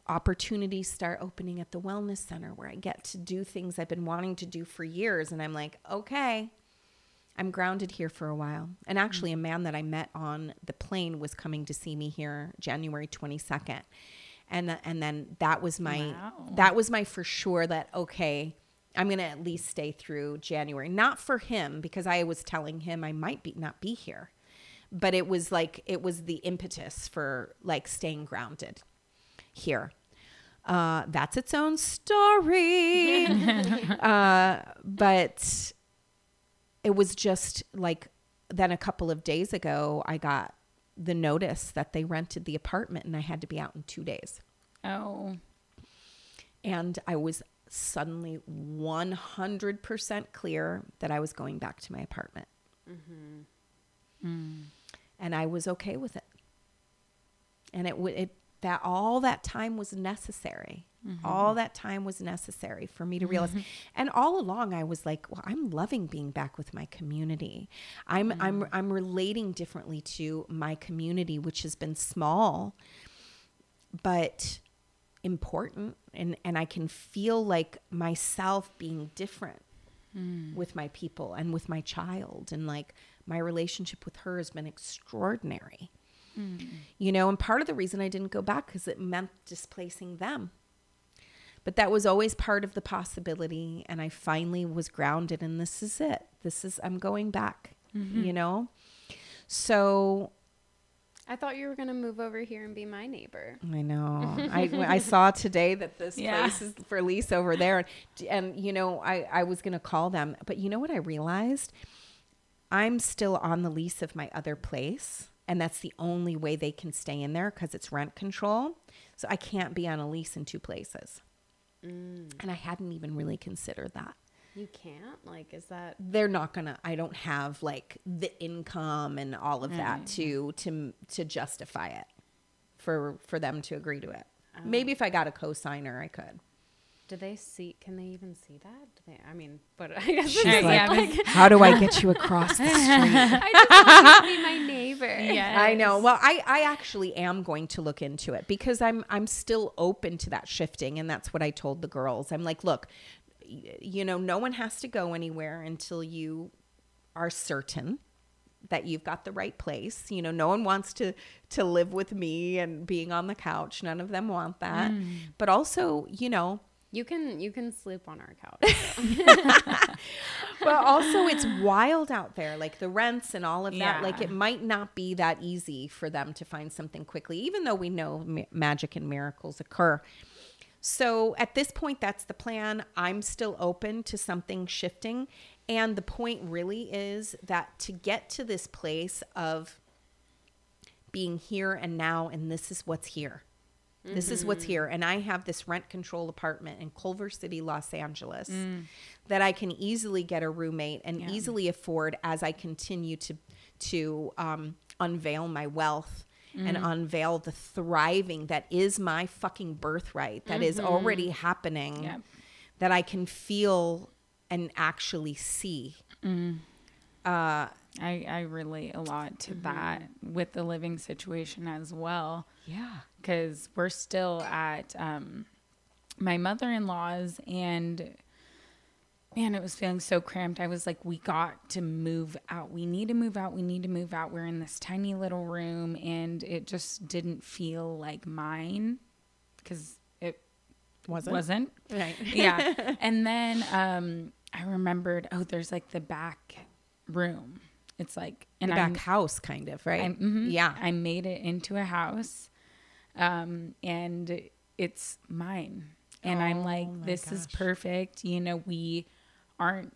Opportunities start opening at the wellness center where I get to do things I've been wanting to do for years. And I'm like, okay, I'm grounded here for a while. And actually, mm-hmm. a man that I met on the plane was coming to see me here January 22nd. And, and then that was my Wow. that was my for sure that okay i'm gonna at least stay through january. Not for him because i was telling him i might be not be here. But it was like it was the impetus for like staying grounded here. Uh, that's its own story. Uh, but it was just like then a couple of days ago i got the notice that they rented the apartment and i had to be out in two days Oh. and I was suddenly 100% clear that I was going back to my apartment. Mm-hmm. Mm. And I was okay with it. And it would it that all that time was necessary. Mm-hmm. All that time was necessary for me to realize. Mm-hmm. And all along I was like, well, I'm loving being back with my community. I'm mm-hmm. I'm I'm relating differently to my community which has been small but important. And and I can feel like myself being different mm. with my people and with my child. And like my relationship with her has been extraordinary. Mm. You know, and part of the reason I didn't go back because it meant displacing them. But that was always part of the possibility. And I finally was grounded, and this is it. This is, I'm going back, mm-hmm. you know? So I thought you were going to move over here and be my neighbor. I know. I, I saw today that this Yeah. place is for lease over there, and, and you know, I I was gonna call them, but you know what I realized? I'm still on the lease of my other place, and that's the only way they can stay in there because it's rent control. So I can't be on a lease in two places, Mm. and I hadn't even really considered that. You can't? Like, is that. They're not gonna. I don't have like the income and all of that mm. to to to justify it for for them to agree to it. Oh. Maybe if I got a co-signer, I could. Do they see? Can they even see that? Do they? I mean, but I guess She's it's like, like, "Yeah, How do I get you across the street? I just want to be my neighbor. Yeah. I know. Well, I, I actually am going to look into it because I'm I'm still open to that shifting, and that's what I told the girls. I'm like, look, you know, no one has to go anywhere until you are certain that you've got the right place. You know, no one wants to to live with me and being on the couch. None of them want that. Mm. But also, you know, You can you can sleep on our couch. but also it's wild out there like the rents and all of that like it might not be that easy for them to find something quickly even though we know ma- magic and miracles occur. So at this point that's the plan. I'm still open to something shifting and the point really is that to get to this place of being here and now and this is what's here this is what's mm-hmm. here. And I have this rent control apartment in Culver City, Los Angeles, mm. that I can easily get a roommate and Yeah. easily afford as I continue to to um, unveil my wealth and mm. unveil the thriving that is my fucking birthright that is mm-hmm. already happening that I can feel and actually see. Mm. Uh, I, I relate a lot to that with the living situation as well. Yeah. because we're still at um, my mother-in-law's and man it was feeling so cramped i was like we got to move out we need to move out we need to move out we're in this tiny little room and it just didn't feel like mine because it Wasn't? wasn't Right. yeah and then um i remembered oh there's like the back room it's like and I'm- back house kind of, right? I, mhm. Yeah. I made it into a house, um, and it's mine. And I'm Oh like, my this is perfect. You know, we aren't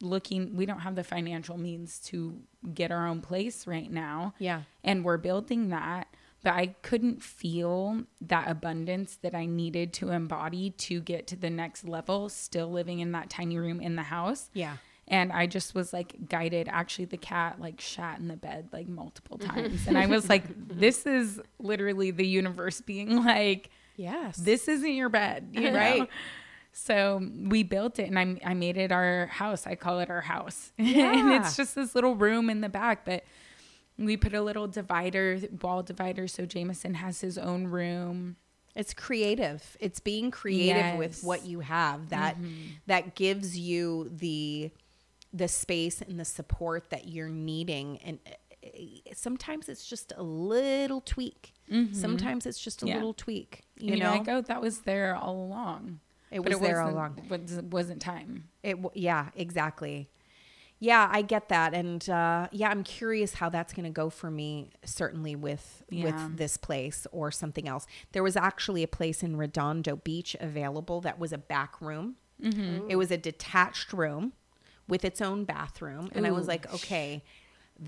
looking. We don't have the financial means to get our own place right now. Yeah. and we're building that. But I couldn't feel that abundance that I needed to embody to get to the next level, still living in that tiny room in the house. Yeah. And I just was like guided. Actually, the cat like shat in the bed like multiple times. and I was like, this is literally the universe being like, Yes. this isn't your bed. You know? Right. So we built it and I, I made it our house. I call it our house. and it's just this little room in the back, but we put a little divider, wall divider. So Jameson has his own room. It's creative. It's being creative with Yes. Mm-hmm. what you have that that gives you the the space and the support that you're needing and uh, sometimes it's just a little tweak. Sometimes it's just a Mm-hmm. Yeah. little tweak, You, know, like, oh, that was there all along. It But was there all along. Was, wasn't time. It yeah, exactly. Yeah, I get that, and uh, yeah, I'm curious how that's going to go for me. Certainly with Yeah. with this place or something else. There was actually a place in Redondo Beach available that was a back room. Mm-hmm. It was a detached room with its own bathroom, and I was like, okay.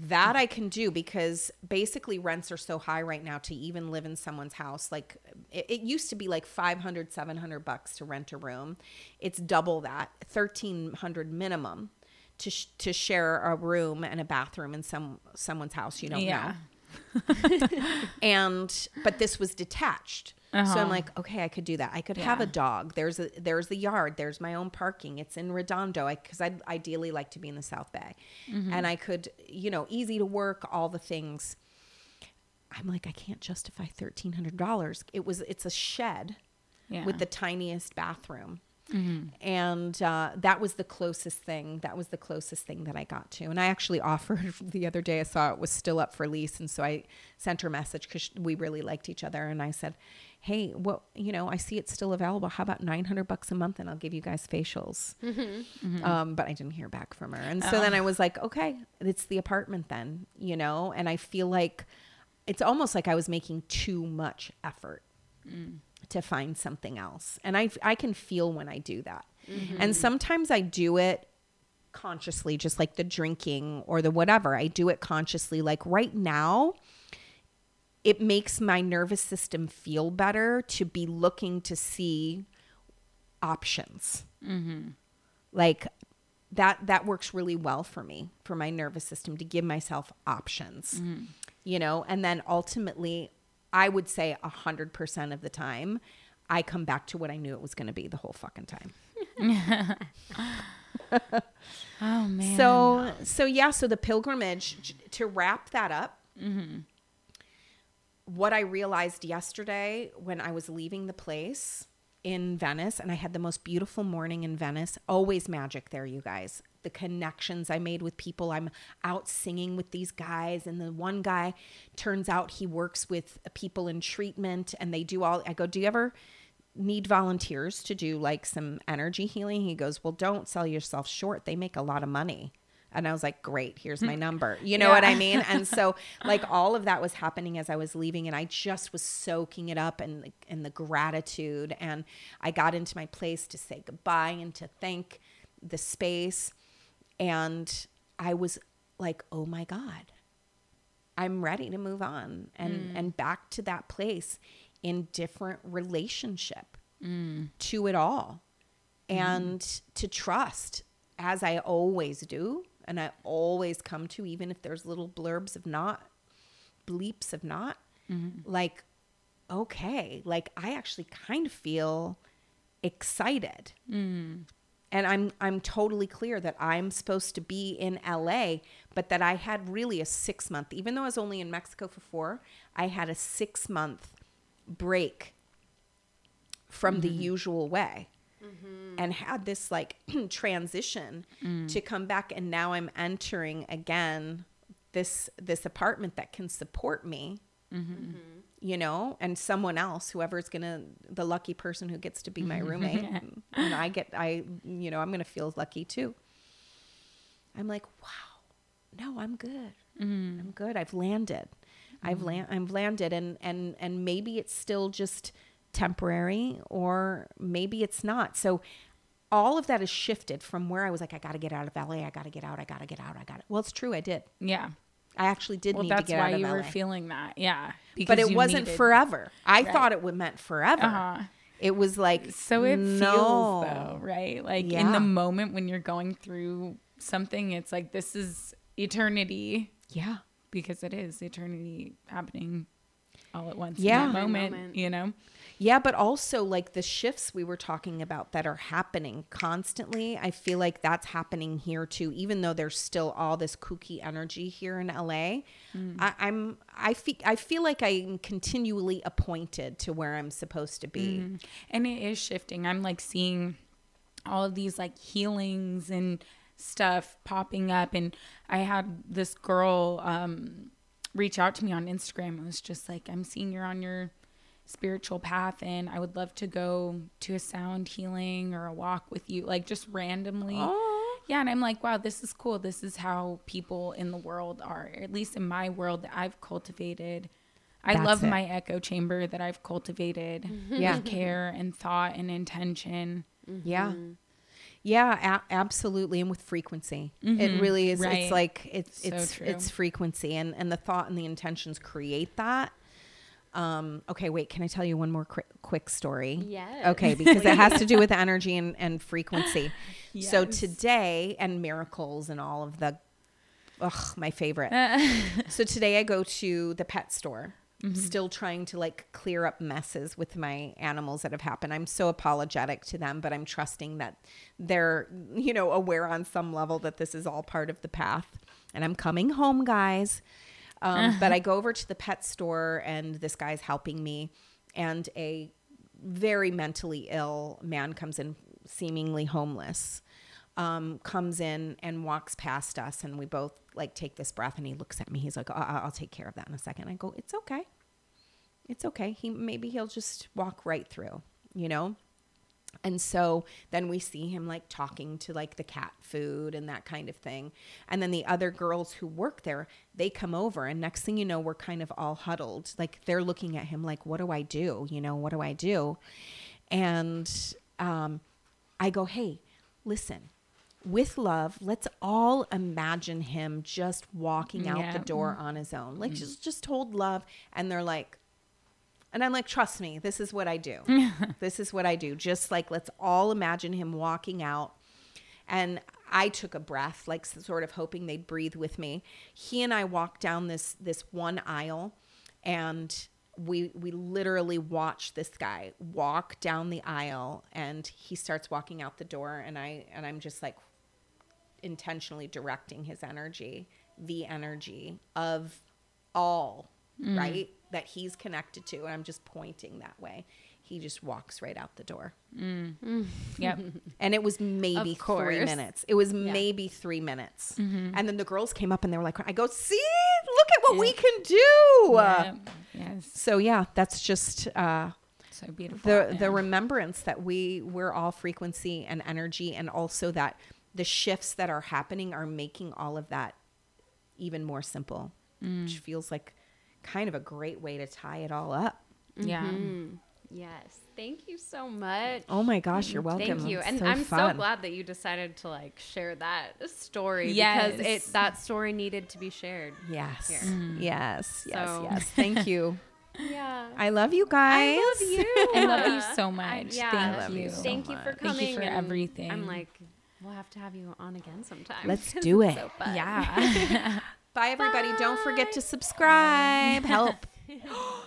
That I can do because basically rents are so high right now to even live in someone's house. Like it, it used to be like 500, 700 bucks to rent a room. It's double that, 1300 minimum to sh- to share a room and a bathroom in some someone's house you don't Yeah. know. And but this was detached. So I'm Uh-huh. like, okay, I could do that. I could have a dog. There's a there's the yard. There's my own parking. It's in Redondo. I because I'd ideally like to be in the South Bay, Mm-hmm. and I could you know easy to work, all the things. I'm like, I can't justify thirteen hundred dollars. It was it's a shed Yeah. with the tiniest bathroom. And uh, that was the closest thing. That was the closest thing that I got to. And I actually offered the other day, I saw it was still up for lease. And so I sent her a message because we really liked each other. And I said, hey, well, you know, I see it's still available. How about 900 bucks a month and I'll give you guys facials? Mm-hmm. Mm-hmm. Um, but I didn't hear back from her. And so then oh. I was like, okay, it's the apartment then, you know? And I feel like it's almost like I was making too much effort mm. to find something else. And I, I can feel when I do that. Mm-hmm. And sometimes I do it consciously, just like the drinking or the whatever. I do it consciously. Like right now, it makes my nervous system feel better to be looking to see options. Mm-hmm. Like that that works really well for me for my nervous system to give myself options. Mm-hmm. You know, and then ultimately I would say a hundred percent of the time I come back to what I knew it was gonna be the whole fucking time. Oh man. So so yeah, so the pilgrimage to wrap that up. Mm-hmm. What I realized yesterday when I was leaving the place in Venice, and I had the most beautiful morning in Venice. Always magic there, you guys. The connections I made with people. I'm out singing with these guys, and the one guy turns out he works with people in treatment, and they do all. I go, do you ever? need volunteers to do like some energy healing. He goes, Well, don't sell yourself short. They make a lot of money. And I was like, Great, here's my mm. number. You know what I mean? And so like all of that was happening as I was leaving and I just was soaking it up and and the gratitude. And I got into my place to say goodbye and to thank the space. And I was like, oh my God. I'm ready to move on and mm. and back to that place in different relationship mm. to it all and to trust as I always do and I always come to even if there's little blurbs of not bleeps of not mm-hmm. like okay like I actually kind of feel excited. Mm. And I'm I'm totally clear that I'm supposed to be in LA, but that I had really a six month, even though I was only in Mexico for four, I had a six month break from the mm-hmm. usual way. Mm-hmm. And had this like transition mm. to come back, and now I'm entering again this this apartment that can support me, mm-hmm. Mm-hmm. you know, and someone else, whoever's gonna the lucky person who gets to be my roommate, and I get I you know I'm gonna feel lucky too. I'm like, wow, no, I'm good. I'm good. I've landed. I've land. I've landed, and and and maybe it's still just temporary, or maybe it's not. So all of that has shifted from where I was like, I got to get out of LA. I got to get out. I got to get out. I got it. Well, it's true. I did. yeah. I actually did Well, need to that's get why out of you were feeling that. Yeah. but it you wasn't needed- forever. I Right. thought it would meant forever. Uh-huh. It was like So it no. feels though, right? Like in the moment when you're going through something, it's like this is eternity Yeah. because it is eternity happening all at once. Yeah. In that moment, moment. you know. Yeah, but also like the shifts we were talking about that are happening constantly. I feel like that's happening here too, even though there's still all this kooky energy here in LA. I, I'm I feel I feel like I'm continually appointed to where I'm supposed to be. and it is shifting i'm like seeing all of these like healings and stuff popping up and i had this girl um reach out to me on instagram it was just like i'm seeing you're on your spiritual path and i would love to go to a sound healing or a walk with you like just randomly yeah and i'm like wow this is cool this is how people in the world are at least in my world that i've cultivated i That's love it. my echo chamber that i've cultivated mm-hmm. Yeah. care and thought and intention mm-hmm. Yeah. Mm-hmm. Yeah, a- absolutely, and with frequency, it really is. Right. It's like it's So it's true. it's frequency, and and the thought and the intentions create that. Um, okay, wait. Can I tell you one more quick quick story? Yes. Okay, because it has to do with energy and, and frequency. So today and miracles and all of the, ugh, my favorite. so today I go to the pet store. Still trying to like clear up messes with my animals that have happened. I'm so apologetic to them, but I'm trusting that they're, you know, aware on some level that this is all part of the path. And I'm coming home, guys. Um, but I go over to the pet store and this guy's helping me, and a very mentally ill man comes in seemingly homeless, um, comes in and walks past us, and we both like take this breath, and he looks at me. He's like, "I- "I'll take care of that in a second. I go, "It's okay, it's okay. He maybe he'll just walk right through, you know." And so then we see him like talking to like the cat food and that kind of thing. And then the other girls who work there, they come over and next thing you know, we're kind of all huddled. Like they're looking at him like, what do I do? You know, what do I do? And um, I go, hey, listen, with love, let's all imagine him just walking mm, out Yeah. the door mm-hmm. on his own. Like mm-hmm. just just hold love. And they're like, and I'm like, trust me, this is what I do. this is what I do. Just like, let's all imagine him walking out. And I took a breath, like sort of hoping they'd breathe with me. He and I walked down this this one aisle, and we we literally watched this guy walk down the aisle, and he starts walking out the door, and I and I'm just like intentionally directing his energy, the energy of all, Mm. right, that he's connected to. And I'm just pointing that way. He just walks right out the door. Mm. Mm. Yep. And it was maybe three minutes. It was maybe three minutes. Mm-hmm. And then the girls came up and they were like, I go, see, look at what we can do. Yep. Yes. So, yeah, that's just uh, So beautiful. the yeah. the remembrance that we we're all frequency and energy and also that the shifts that are happening are making all of that even more simple which feels like kind of a great way to tie it all up yeah. Mm, yes. Thank you so much. oh my gosh you're welcome Thank you. And so I'm so glad that you decided to like share that story Yes. because it that story needed to be shared. yes Here. yes yes So- yes thank you Yeah. i love you guys I love you. I love you so much. yeah. Thank I love you. you so Thank you for coming. Thank you for everything. I'm like, we'll have to have you on again sometime. Let's do it. so. Yeah. Bye, everybody. Bye. Don't forget to subscribe. Help.